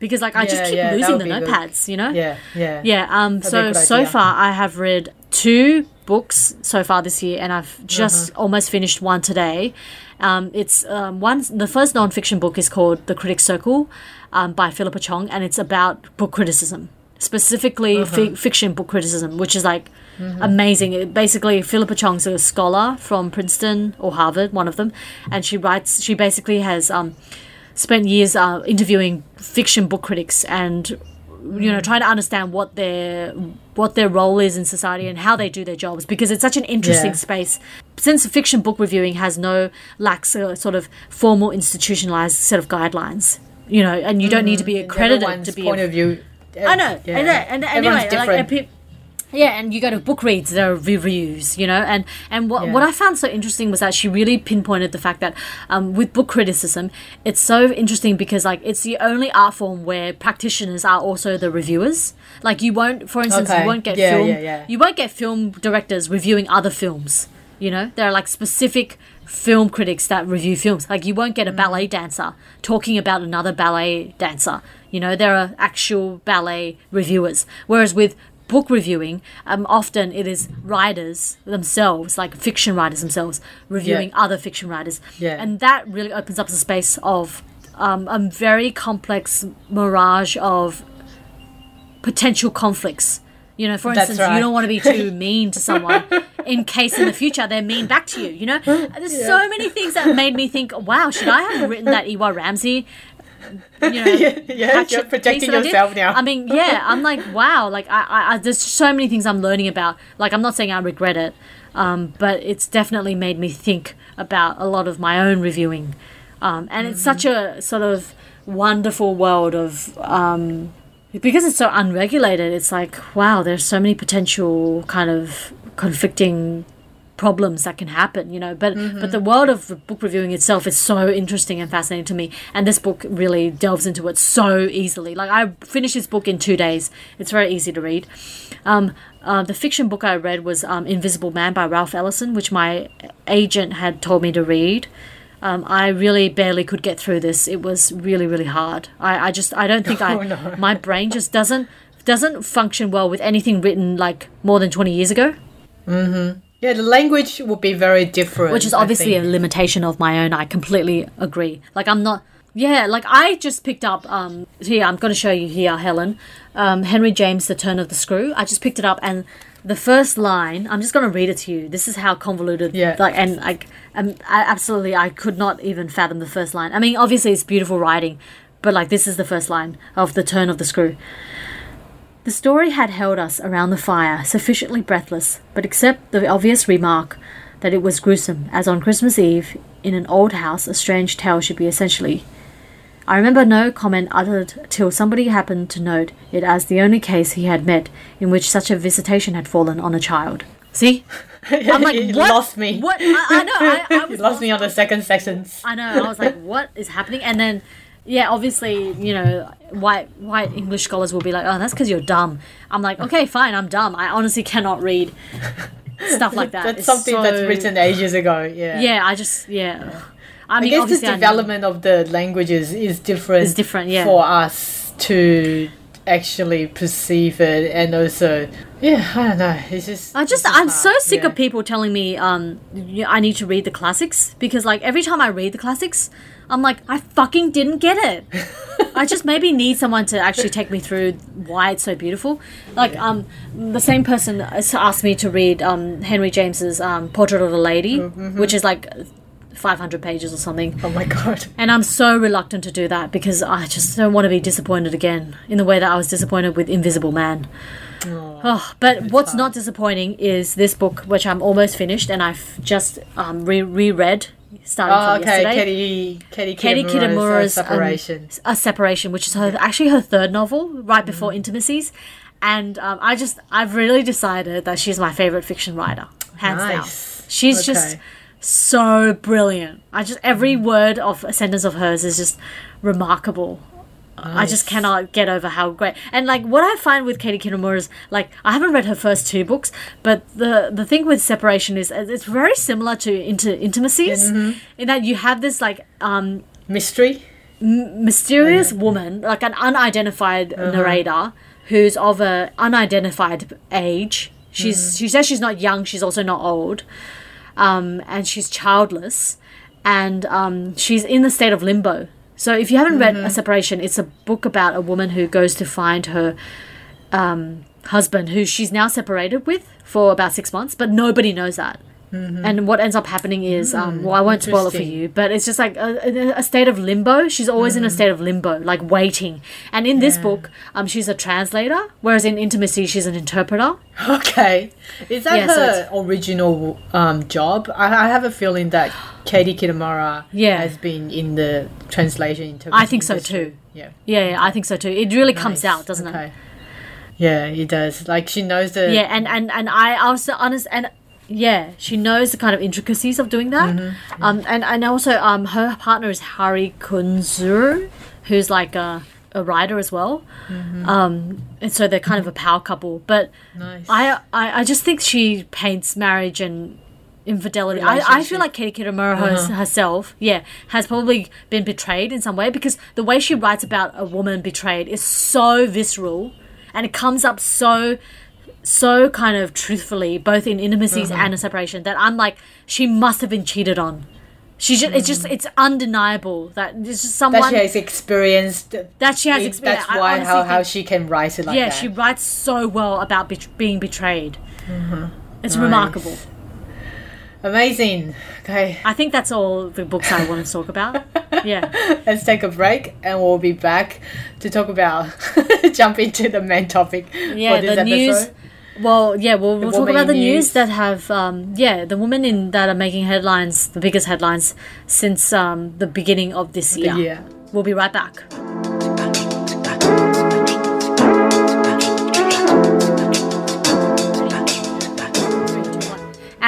because like I just keep yeah, losing the be good. notepads. You know. Yeah, yeah, Yeah. Um. a So so far, I have read two books so far this year, and I've just Uh-huh. almost finished one today. Um. It's um one. The first non-fiction book is called The Critics Circle, um, by Phillipa Chong, and it's about book criticism, specifically Uh-huh. fi- fiction book criticism, which is like. Mm-hmm. Amazing. It, basically, Phillipa Chong's a scholar from Princeton or Harvard, one of them, and she writes. She basically has um, spent years uh, interviewing fiction book critics and you know trying to understand what their what their role is in society and how they do their jobs because it's such an interesting Yeah. space since fiction book reviewing has no lacks a sort of formal institutionalized set of guidelines you know and you don't need to be accredited to be point a of view. I know, Yeah. and, and, and anyway, like, different. peop- yeah, and you go to book reads, there are reviews, you know, and and what Yeah. what I found so interesting was that she really pinpointed the fact that um, with book criticism, it's so interesting because like it's the only art form where practitioners are also the reviewers. Like you won't, for instance, Okay. you won't get Yeah, film, yeah, yeah. you won't get film directors reviewing other films. You know, there are like specific film critics that review films. Like you won't get a ballet dancer talking about another ballet dancer. You know, there are actual ballet reviewers. Whereas with book reviewing, um, often it is writers themselves, like fiction writers themselves, reviewing other fiction writers. Yeah. And that really opens up the space of um, a very complex mirage of potential conflicts. You know, for instance, you don't want to be too *laughs* mean to someone in case in the future they're mean back to you. You know, there's so many things that made me think, wow, should I have written that Iwa Ramsey? You *laughs* know, yeah, yeah, you're protecting that I yourself now. I mean, yeah, I'm like, *laughs* wow, like I, I, I, there's so many things I'm learning about. Like, I'm not saying I regret it, um, but it's definitely made me think about a lot of my own reviewing, um, and it's such a sort of wonderful world of. Um, because it's so unregulated, it's like, wow, there's so many potential kind of conflicting problems that can happen you know but but the world of book reviewing itself is so interesting and fascinating to me and this book really delves into it so easily like i finished this book in two days it's very easy to read um, uh, the fiction book i read was um, invisible man by ralph ellison which my agent had told me to read um, I really barely could get through this. It was really, really hard. I, I just, I don't think *laughs* I, Oh, no. *laughs* my brain just doesn't doesn't function well with anything written like more than twenty years ago. Yeah, the language would be very different. which is obviously a limitation of my own. I completely agree. Like I'm not. Yeah, like I just picked up. Um, here I'm going to show you here, Helen. Um, Henry James, The Turn of the Screw. I just picked it up, and the first line. I'm just going to read it to you. This is how convoluted. Yeah. Like, and like, um, I absolutely, I could not even fathom the first line. I mean, obviously it's beautiful writing, but like this is the first line of The Turn of the Screw. The story had held us around the fire, sufficiently breathless, but except the obvious remark that it was gruesome, as on Christmas Eve, in an old house, a strange tale should be essentially. I remember no comment uttered till somebody happened to note it as the only case he had met in which such a visitation had fallen on a child. See? *laughs* I'm like, you what? lost me. What? I, I know. I, I *laughs* you was lost me on the second sentence. I know. I was like, what is happening? And then, yeah, obviously, you know, white white English scholars will be like, oh, that's because you're dumb. I'm like, okay, fine, I'm dumb. I honestly cannot read stuff like that. *laughs* That's It's something that's written ages ago. Yeah. Yeah, I just yeah. I I mean, guess the I development of the languages is different. Is different, yeah. For us to actually perceive it, and also, yeah, I don't know. It's just. I just I'm so sick yeah. of people telling me um I need to read the classics because like every time I read the classics I'm like I fucking didn't get it. I just maybe need someone to actually take me through why it's so beautiful. Like um the same person asked me to read um Henry James's um Portrait of a Lady Mm-hmm. which is like 500 pages or something. Oh my god. And I'm so reluctant to do that because I just don't want to be disappointed again in the way that I was disappointed with Invisible Man. Oh, but what's not disappointing is this book, which I'm almost finished, and I've just um, re- reread starting Oh, from okay. yesterday. Katie, Katie, Katie Kitamura's, uh, um, separation. a separation, which is her, actually her third novel, right Mm. before Intimacies, and um, I just I've really decided that she's my favorite fiction writer, hands down. Nice. She's just so brilliant. I just every word of a sentence of hers is just remarkable. I just cannot get over how great. And like what I find with Katie Kitamura is like I haven't read her first two books, but the the thing with separation is uh, it's very similar to into intimacies Mm-hmm. in that you have this like um Mystery. mysterious woman, like an unidentified narrator, who's of a unidentified age. She's she says she's not young. She's also not old, um, and she's childless, and um, she's in the state of limbo. So if you haven't read A Separation, it's a book about a woman who goes to find her um, husband, who she's now separated with for about six months, but nobody knows that. And what ends up happening is, um, well, I won't spoil it for you, but it's just like a, a- state of limbo. She's always in a state of limbo, like waiting. And in this book, um, she's a translator, whereas in Intimacy, she's an interpreter. Okay. Is that Yeah, so her original um, job? I, I have a feeling that Katie Kitamura Yeah. has been in the translation interpretation I think so too. Yeah. Yeah, yeah, I think so too. It really comes out, doesn't it? Yeah, it does. Like she knows the Yeah, and and and I also honest and yeah, she knows the kind of intricacies of doing that. Mm-hmm. Um, and and also um, her partner is Hari Kunzru, who's like a a writer as well. Mm-hmm. Um, and so they're kind of a power couple. But Nice. I, I I just think she paints marriage and infidelity. I, I feel like Katie Kitamura hers- uh-huh. herself, yeah, has probably been betrayed in some way because the way she writes about a woman betrayed is so visceral and it comes up so so kind of truthfully both in intimacies uh-huh. and a separation that I'm like she must have been cheated on. She just it's just mm. it's undeniable that it's just someone that she has experienced. that she has experienced. That's why how, how she can write it like yeah, that. Yeah, she writes so well about bet being betrayed. Mm-hmm. It's remarkable. Amazing. Okay, I think that's all the books I want to talk about. *laughs* Yeah. let's take a break and we'll be back to talk about *laughs* jump into the main topic Yeah, for this the news. Well, yeah, we'll, we'll talk about the news news. that have, um, yeah, the women in that are making headlines, the biggest headlines since um, the beginning of this year. Yeah. We'll be right back.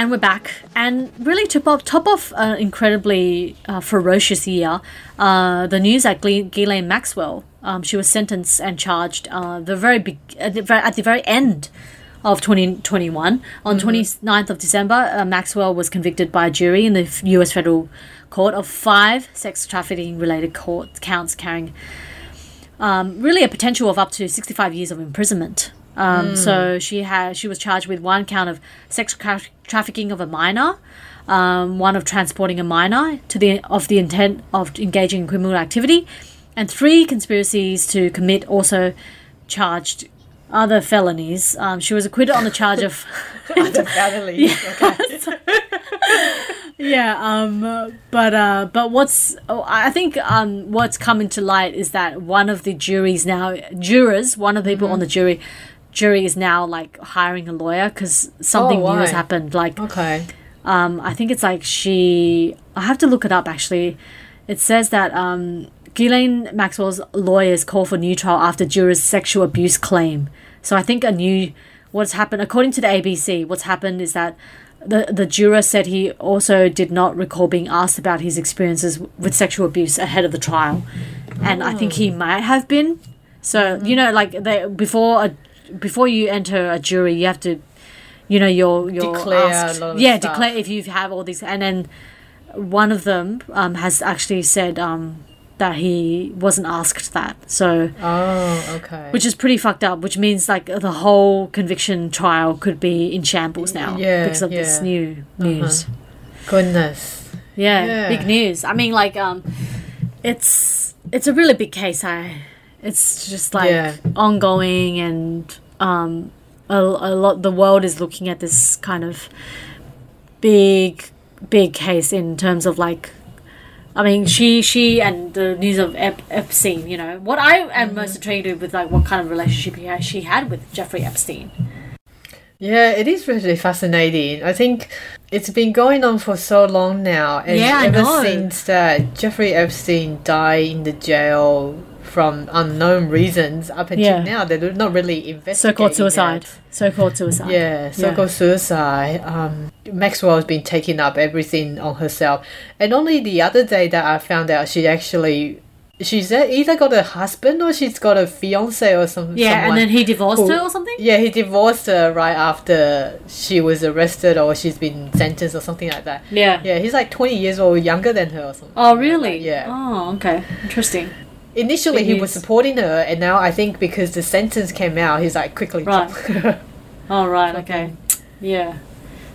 And we're back. And really, to top, top off an incredibly uh, ferocious year, uh, the news that Ghislaine Maxwell, um, she was sentenced and charged uh, the very big, at, the very, at the very end of 2021. On 29th of December, uh, Maxwell was convicted by a jury in the US federal court of five sex trafficking related court counts carrying um, really a potential of up to 65 years of imprisonment. Um, So she had she was charged with one count of sex tra- trafficking of a minor, um, one of transporting a minor to the of the intent of engaging in criminal activity, and three conspiracies to commit also charged other felonies. Um, she was acquitted on the charge of *laughs* Other. *laughs* Okay. *laughs* yeah um but uh but what's oh, i think um what's coming to light is that one of the juries now jurors one of the people on the jury jury is now like hiring a lawyer because something Oh, new has happened like Okay. um i think it's like she i have to look it up actually it says that um Ghislaine Maxwell's lawyers call for new trial after jurors' sexual abuse claim. So I think a new what's happened according to the ABC, what's happened is that the the juror said he also did not recall being asked about his experiences with sexual abuse ahead of the trial, and I think he might have been. So you know, like they before a before you enter a jury, you have to, you know, you're you're Declare asked, a lot of yeah, stuff. declare if you have all these, and then one of them um, has actually said um, that he wasn't asked that. So, Oh, okay. which is pretty fucked up. Which means like the whole conviction trial could be in shambles now Yeah, because of this yeah. Uh-huh. new news. Goodness. Yeah, Yeah. big news. I mean, like, um, it's it's a really big case. I, it's just like Yeah. ongoing, and um, a, a lot. The world is looking at this kind of big, big case in terms of like. I mean, she, she, and the news of Ep- Epstein. You know, what I am most intrigued with, like, what kind of relationship he she had with Jeffrey Epstein. Yeah, it is really fascinating. I think it's been going on for so long now, and Yeah, ever since that Jeffrey Epstein died in the jail from unknown reasons, up until Yeah. now, they're not really investigating. So-called suicide. that. So-called suicide. Yeah, so-called suicide. Um, Maxwell's been taking up everything on herself, and only the other day that I found out she actually. She's either got a husband or she's got a fiance or some, Yeah, and then he divorced who- her or something. Yeah, he divorced her right after she was arrested or she's been sentenced or something like that. Yeah. Yeah, he's like 20 years old younger than her or something. Oh, really? Yeah. Oh, okay. Interesting. Initially, Big he was supporting her, and now I think because the sentence came out, he's like quickly. Right. *laughs* Oh, right. Okay. Yeah.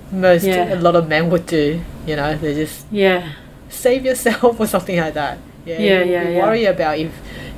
Most, Yeah. a lot of men would do. You know, they just Yeah. save yourself *laughs* or something like that. Yeah, Yeah, you- yeah, you yeah. worry about if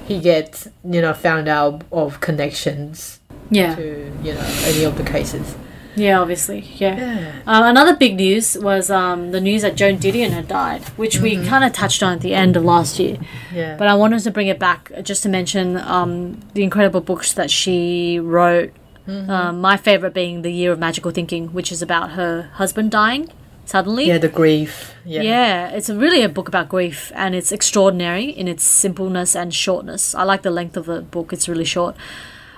he gets, you know, found out of connections Yeah. to, you know, any of the cases. Yeah. Obviously. Yeah. Yeah. Um, another big news was um, the news that Joan Didion had died, which we kind of touched on at the end of last year. Yeah. But I wanted to bring it back just to mention um, the incredible books that she wrote. Um, my favorite being The Year of Magical Thinking, which is about her husband dying suddenly. yeah, the grief. Yeah. Yeah, it's really a book about grief, and it's extraordinary in its simpleness and shortness. I like the length of the book; it's really short.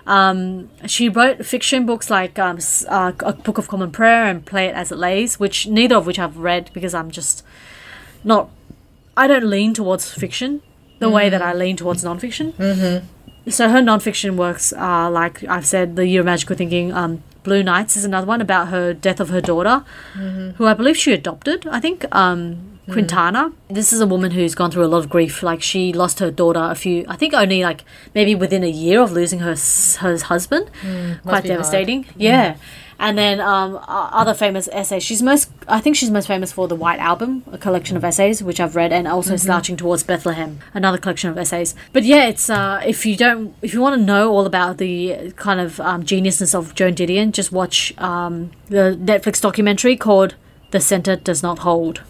Um, she wrote fiction books like um, uh, A Book of Common Prayer and Play It As It Lays, which neither of which I've read because I'm just not. I don't lean towards fiction the way that I lean towards nonfiction. Mm-hmm. So her nonfiction works are like I've said, The Year of Magical Thinking. Um, Blue Nights is another one about her death of her daughter, who I believe she adopted. I think um, Quintana. This is a woman who's gone through a lot of grief. Like she lost her daughter a few, I think only like maybe within a year of losing her her husband. Quite be hard. devastating. Yeah. And then um, other famous essays. She's most, I think she's most famous for the White Album, a collection of essays which I've read, and also Slouching Towards Bethlehem, another collection of essays. But yeah, it's uh, if you don't, if you want to know all about the kind of um, geniusness of Joan Didion, just watch um, the Netflix documentary called "The Center Does Not Hold."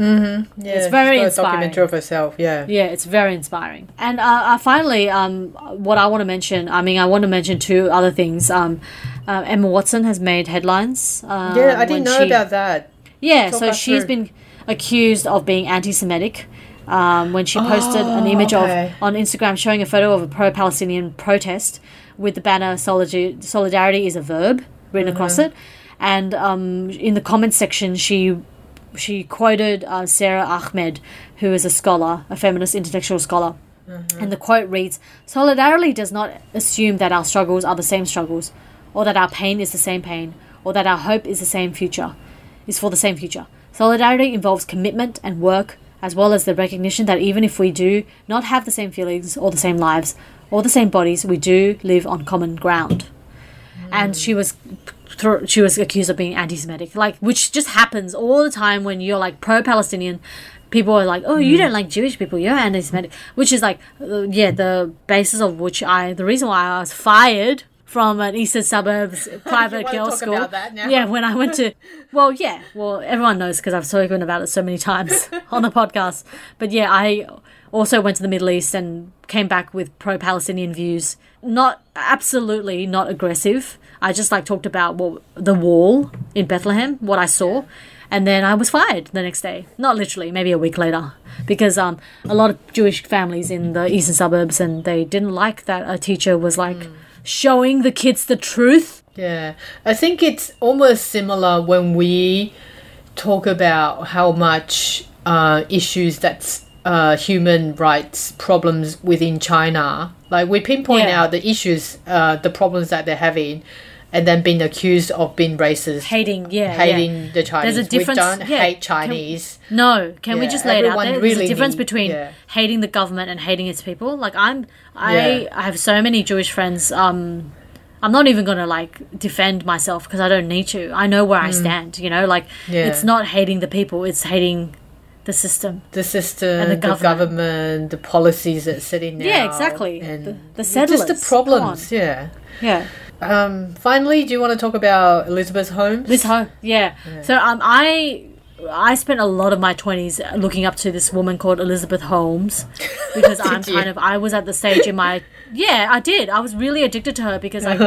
Yeah, It's very she's a inspiring. documentary of herself. Yeah. Yeah, it's very inspiring. And uh, uh, finally, um, what I want to mention, I mean, I want to mention two other things. Um, uh, Emma Watson has made headlines. Um, Yeah, I didn't know she- about that. Yeah, Talk so us she's through. been accused of being anti-Semitic. Um, when she posted an Oh, image okay. of on Instagram showing a photo of a pro-Palestinian protest with the banner "Solidarity is a verb" written across Mm-hmm. it, and um, in the comments section she she quoted uh, Sara Ahmed, who is a scholar, a feminist intellectual scholar. And the quote reads Solidarity does not assume that our struggles are the same struggles, or that our pain is the same pain, or that our hope is the same future, is for the same future. Solidarity involves commitment and work, as well as the recognition that even if we do not have the same feelings, or the same lives, or the same bodies, we do live on common ground. And she was thr she was accused of being anti-Semitic, like which just happens all the time when you're like pro-Palestinian. People are like, "Oh, you don't like Jewish people. You're anti-Semitic," which is like, uh, yeah, the basis of which I, the reason why I was fired from an eastern suburbs *laughs* *laughs* private girls school. about that now? Yeah, when I went to, well, yeah, well, everyone knows because I've spoken about it so many times *laughs* on the podcast. But yeah, I also went to the Middle East and came back with pro-Palestinian views. Not absolutely not aggressive. I just like talked about what the wall in Bethlehem, what I saw, and then I was fired the next day. Not literally, maybe a week later, because um, a lot of Jewish families in the eastern suburbs, and they didn't like that a teacher was like showing the kids the truth. Yeah, I think it's almost similar when we talk about how much uh, issues that's uh, human rights problems within China. Like we pinpoint Yeah. out the issues, uh, the problems that they're having, and then being accused of being racist, hating, yeah, hating yeah. the Chinese. There's a difference. We don't yeah, hate can- Chinese. No, can we just lay it out there? There's really a difference need- between yeah. hating the government and hating its people. Like I'm, I, Yeah. I have so many Jewish friends. Um, I'm not even gonna like defend myself because I don't need to. I know where I stand. You know, like Mm. Yeah. it's not hating the people; it's hating the system. the system, And the the, government. government. the policies that sit in now. Yeah, exactly. and The- the just the problems. Yeah. Yeah, Um, finally, do you want to talk about Elizabeth Holmes? Liz Ho. Yeah. So um, I. I spent a lot of my twenties looking up to this woman called Elizabeth Holmes *laughs* because I'm you? kind of I was at the stage in my yeah I did I was really addicted to her because like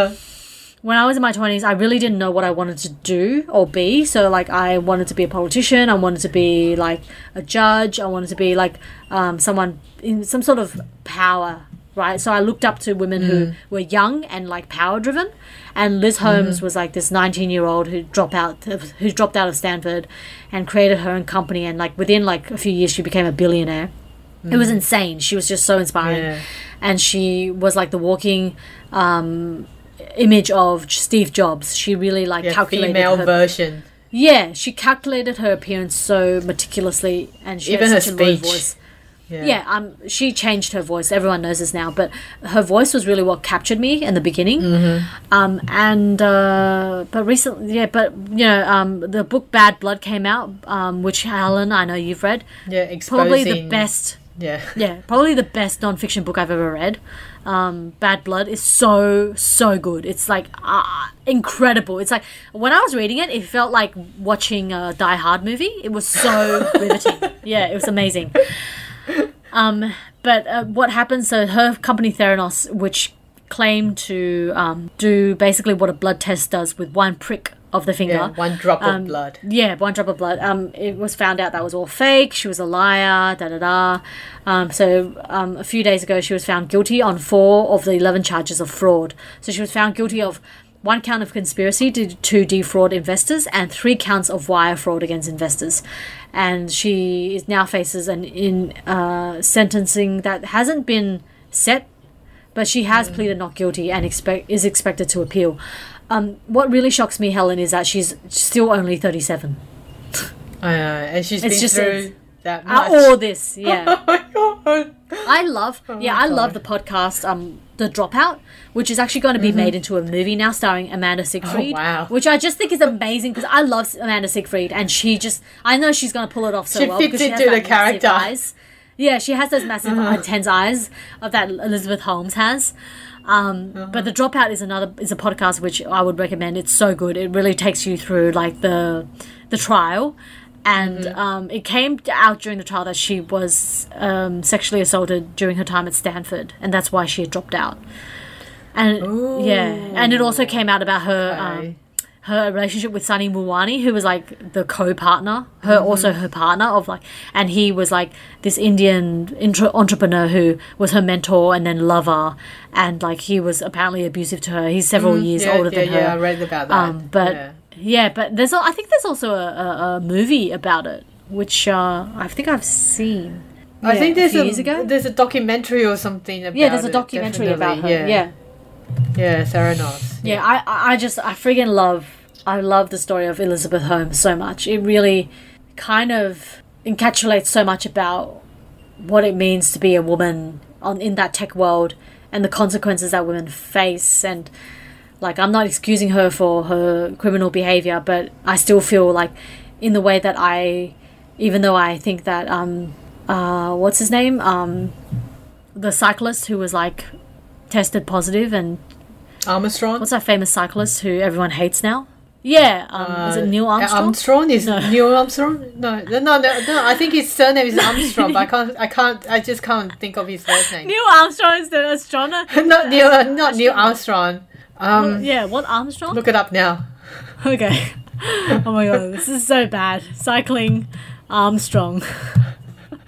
when I was in my 20s, I really didn't know what I wanted to do or be. So, like, I wanted to be a politician. I wanted to be, like, a judge. I wanted to be, like, um, someone in some sort of power, right? So, I looked up to women who were young and, like, power driven. And Liz Holmes was, like, this 19 year old who dropped out, who dropped out of Stanford and created her own company. And, like, within, like, a few years, she became a billionaire. It was insane. She was just so inspiring. Yeah. And she was, like, the walking um, image of Steve Jobs. She really like yeah, calculated female her, version. yeah, she calculated her appearance so meticulously, and she Even her such a low speech. voice. Yeah. Yeah, um, she changed her voice. Everyone knows this now, but her voice was really what captured me in the beginning. Mm-hmm. Um, and uh, but recently, yeah, but you know, um, the book Bad Blood came out, um, which Helen, I know you've read. Yeah, exposing. Probably the best Yeah. *laughs* yeah, probably the best nonfiction book I've ever read. Um, Bad Blood is so so good. It's like uh, incredible. It's like when I was reading it, it felt like watching a Die Hard movie. It was so *laughs* riveting. Yeah, it was amazing. Um, but uh, what happens? So her company Theranos, which claimed to um, do basically what a blood test does with one prick of the finger. Yeah, one drop of Um, blood. Yeah, one drop of blood. Um, it was found out that was all fake. She was a liar. Da da da. Um, so um, a few days ago, she was found guilty on four of the eleven charges of fraud. So she was found guilty of one count of conspiracy to, to defraud investors and three counts of wire fraud against investors. And she is now faces an in uh, sentencing that hasn't been set but she has Mm. pleaded not guilty and expect is expected to appeal. Um, what really shocks me, Helen, is that she's still only thirty-seven. I know, and she's It's been just- through that Uh, much. all this, *laughs* yeah. oh my god. I love, yeah, I love the podcast, um, The Dropout, which is actually going to be made into a movie now, starring Amanda Seyfried. Mm-hmm. Oh, wow. Which I just think is amazing because I love Amanda Seyfried, and she just, I know she's going to pull it off so She well fits because she has into the character. Eyes. Yeah, she has those massive, intense eyes of that Elizabeth Holmes has. Um, Uh-huh. But the dropout is another is a podcast which I would recommend. It's so good. It really takes you through like the the trial, and Mm-hmm. um, it came out during the trial that she was um, sexually assaulted during her time at Stanford, and that's why she had dropped out. And yeah, and it also came out about her um, Okay. Her relationship with Sunny Balwani, who was like the co-partner, her also her partner of like, and he was like this Indian intra- entrepreneur who was her mentor and then lover, and like he was apparently abusive to her. He's several years yeah, older yeah, than her. yeah, I read about that. Um, but yeah. yeah. but there's I think there's also a, a, a movie about it, which uh, I think I've seen. I think there's a a, years ago. there's a documentary or something about Yeah, there's a it, documentary about her. Yeah, yeah, Theranos. yeah. I I I just I friggin' love I love the story of Elizabeth Holmes so much. It really kind of encapsulates so much about what it means to be a woman on in that tech world and the consequences that women face and like I'm not excusing her for her criminal behavior, but I still feel like in the way that I even though I think that um uh what's his name? Um the cyclist who was like tested positive and Armstrong. what's that famous cyclist who everyone hates now? Yeah, um, is it Neil Uh, Armstrong? Armstrong is No. Neil Armstrong. No, no, no, no. I think his surname is Armstrong, but I can't. I can't. I just can't think of his first name. Neil Armstrong is the astronomer. *laughs* not Neil. uh, Not Neil Armstrong. Um, yeah, what Armstrong? look it up now. Okay. *laughs* Oh my god, this is so bad. Cycling Armstrong.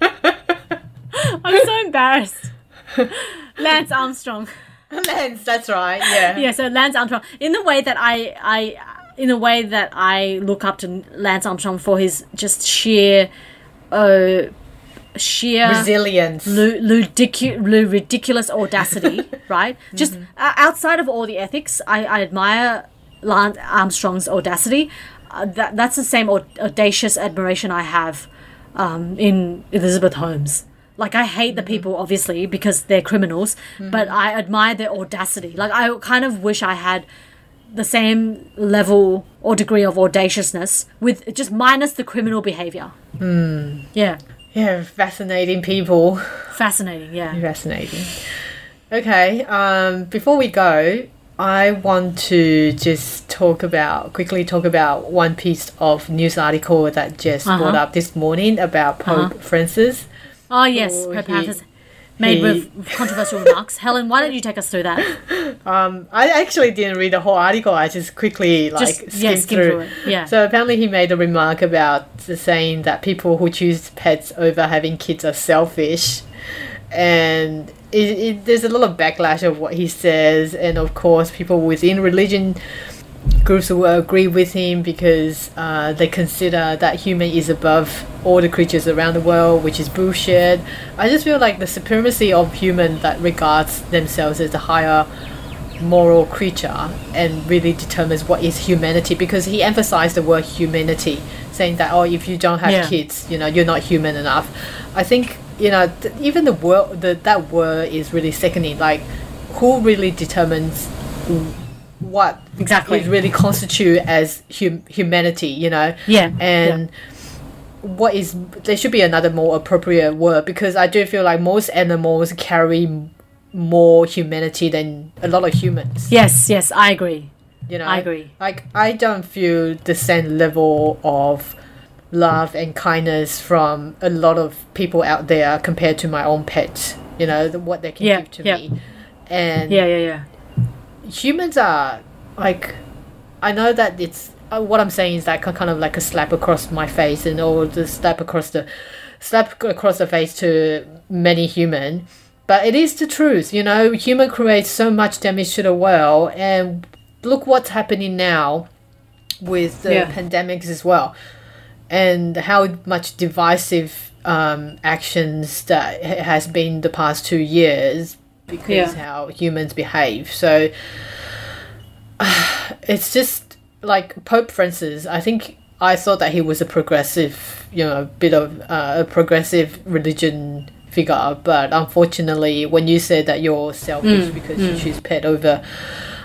*laughs* I'm so embarrassed. *laughs* Lance Armstrong. *laughs* Lance. That's right. Yeah. Yeah, so Lance Armstrong. In the way that I, I, in a way that I look up to Lance Armstrong for his just sheer, uh, sheer Resilience. lu- ludicu- lu- ridiculous audacity, *laughs* right? Just uh, outside of all the ethics, I, I admire Lance Armstrong's audacity. Uh, that that's the same aud- audacious admiration I have um, in Elizabeth Holmes. Like I hate the people obviously because they're criminals, but I admire their audacity. Like I kind of wish I had the same level or degree of audaciousness with just minus the criminal behavior. Yeah, Yeah, fascinating people. fascinating. Yeah. Fascinating. Okay, um, before we go, I want to just talk about quickly talk about one piece of news article that just Uh-huh. brought up this morning about Pope Francis. Oh yes, her he- has made he- with *laughs* controversial remarks. Helen, why don't you take us through that? Um, I actually didn't read the whole article. I just quickly like Just- skimmed yeah, skim through. through it, yeah. So apparently he made a remark about saying that people who choose pets over having kids are selfish, and it, it, there's a lot of backlash of what he says, and of course people within religion groups will agree with him because uh, they consider that human is above all the creatures around the world, which is bullshit. I just feel like the supremacy of human that regards themselves as a higher moral creature and really determines what is humanity because he emphasized the word humanity saying that oh if you don't have Yeah. kids you know you're not human enough i think you know th- even the word the, that word is really sickening like who really determines what Exactly. is really constitute as hum- humanity you know Yeah, and what is there should be another more appropriate word because i do feel like most animals carry more humanity than a lot of humans Yes, yes, I agree. you know I agree. like i don't feel the same level of love and kindness from a lot of people out there compared to my own pet you know the, what they can Yeah, give to yeah. me and Yeah, yeah, yeah. Humans are like I know that it's uh, what I'm saying is that kind of like a slap across my face and or the slap across the slap across the face to many human but it is the truth you know human creates so much damage to the world and look what's happening now with the Yeah. pandemics as well and how much divisive um, actions that has been the past two years because Yeah. how humans behave so *sighs* it's just like Pope Francis. I think I thought that he was a progressive, you know, a bit of uh, a progressive religion figure, but unfortunately, when you say that you're selfish because you choose pet over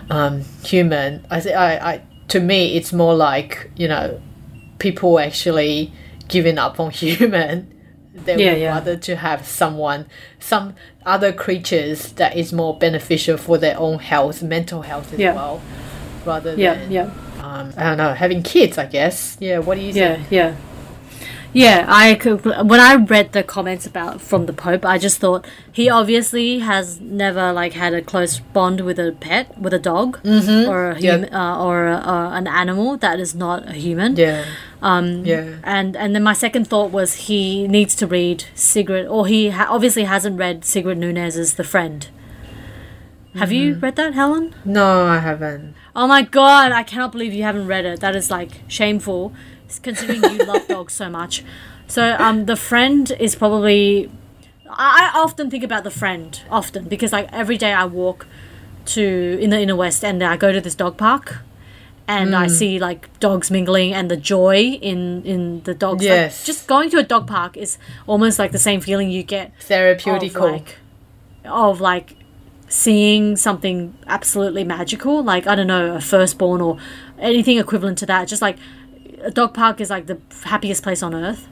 um, human, I I, I to me it's more like you know people actually giving up on *laughs* human. They Yeah, would yeah. rather to have someone, some other creatures that is more beneficial for their own health, mental health as Yeah. well, rather Yeah, than yeah. um, I don't know, having kids. I guess. Yeah. What do you Yeah, think? yeah. Yeah, I could, when I read the comments about from the Pope, I just thought he obviously has never like had a close bond with a pet, with a dog, or a Yeah. hum, uh, or a, uh, an animal that is not a human. Yeah. Um, Yeah. And and then my second thought was he needs to read Sigrid, or he ha- obviously hasn't read Sigrid Nunez's The Friend. Have you read that, Helen? No, I haven't. Oh my god, I cannot believe you haven't read it. That is like shameful, considering you love dogs so much. So, um, the friend is probably. I, I often think about the friend often because like every day I walk to in the inner west and I go to this dog park, and I see like dogs mingling and the joy in in the dogs. Like, Yes. just going to a dog park is almost like the same feeling you get of like of like seeing something absolutely magical like i don't know a firstborn or anything equivalent to that just like a dog park is like the happiest place on earth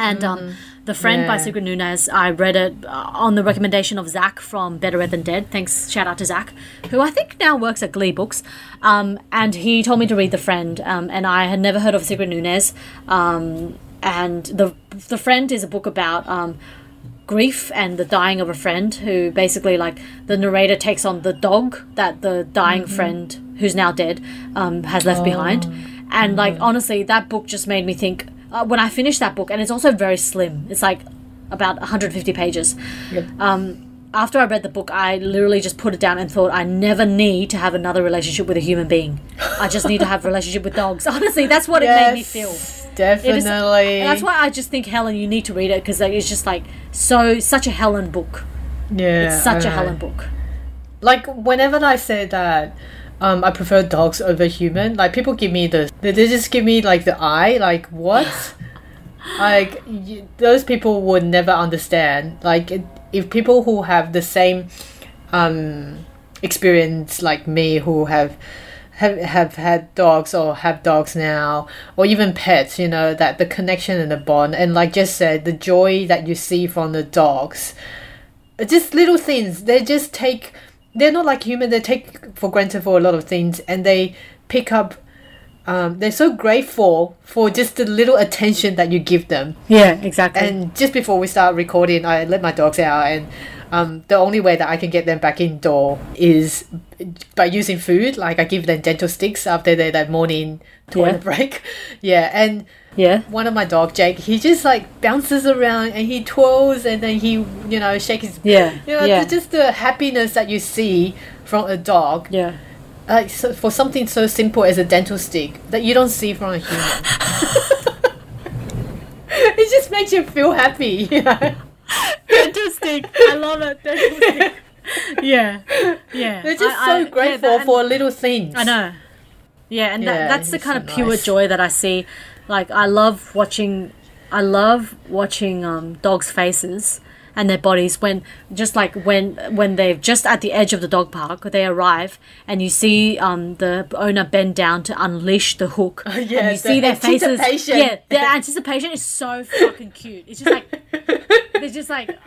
and um, the friend by Sigrid Nunez, I read it uh, on the recommendation of Zach from Better Read Than Dead. Thanks, shout out to Zach, who I think now works at Gleebooks. Um, and he told me to read The Friend, um, and I had never heard of Sigrid Nunez. Um, and the the friend is a book about um, grief and the dying of a friend who basically like the narrator takes on the dog that the dying friend who's now dead um, has left behind and like honestly that book just made me think uh, when i finished that book and it's also very slim it's like about 150 pages um, after I read the book, I literally just put it down and thought I never need to have another relationship with a human being. I just need to have a relationship with dogs. *laughs* Honestly, that's what it made me feel. Definitely. and that's why I just think Helen, you need to read it because like, it's just like so such a Helen book. yeah. It's such a. Helen book. Like whenever I say that um, I prefer dogs over human. Like people give me the, they just give me like the eye. Like what? *laughs* like y- those people would never understand. Like it- if people who have the same um, experience like me, who have have have had dogs or have dogs now, or even pets, you know that the connection and the bond, and like just said, the joy that you see from the dogs just little things they just take they're not like human they take for granted for a lot of things and they pick up um, they're so grateful for just the little attention that you give them Yeah, exactly. and just before we start recording i let my dogs out and um, the only way that i can get them back indoor is by using food like i give them dental sticks after their that morning toilet Yeah. break *laughs* yeah and yeah. one of my dog Jake, he just like bounces around and he twirls and then he you know shakes his Yeah. you know yeah. just the happiness that you see from a dog yeah. Like so, for something so simple as a dental stick that you don't see from a human *laughs* it just makes you feel happy *laughs* you know? Dental stick. I love it. Dental stick. Yeah. Yeah. they're just I- so I- yeah, grateful that- for little things I know. Yeah, and Yeah, that, that's the kind so of pure nice. joy that I see. Like I love watching, I love watching um, dogs' faces and their bodies when just like when when they're just at the edge of the dog park, they arrive and you see um, the owner bend down to unleash the hook, yeah, and you the see their faces. Yeah, their *laughs* anticipation is so fucking cute. It's just like they're just like.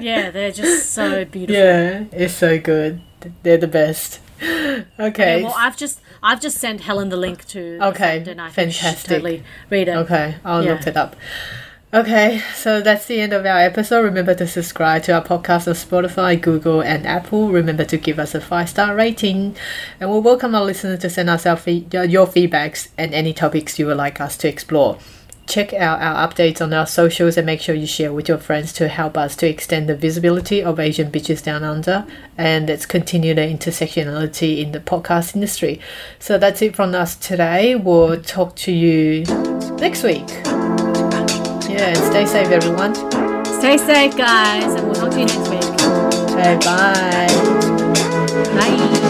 Yeah, they're just so beautiful. yeah it's so good they're the best okay Okay, well, I've just I've just sent Helen the link to Okay, and I think she should fantastic. totally read it. Okay, I'll Yeah. look it up. Okay, so that's the end of our episode. Remember to subscribe to our podcast on Spotify, Google, and Apple. Remember to give us a five star rating, and we'll welcome our listeners to send us fe- your feedbacks and any topics you would like us to explore. Check out our updates on our socials and make sure you share with your friends to help us to extend the visibility of Asian Bitches Down Under and let's continue the intersectionality in the podcast industry. So that's it from us today. We'll talk to you next week. Yeah, and stay safe, everyone. Stay safe, guys, and we'll talk to you next week. Okay, bye. Bye.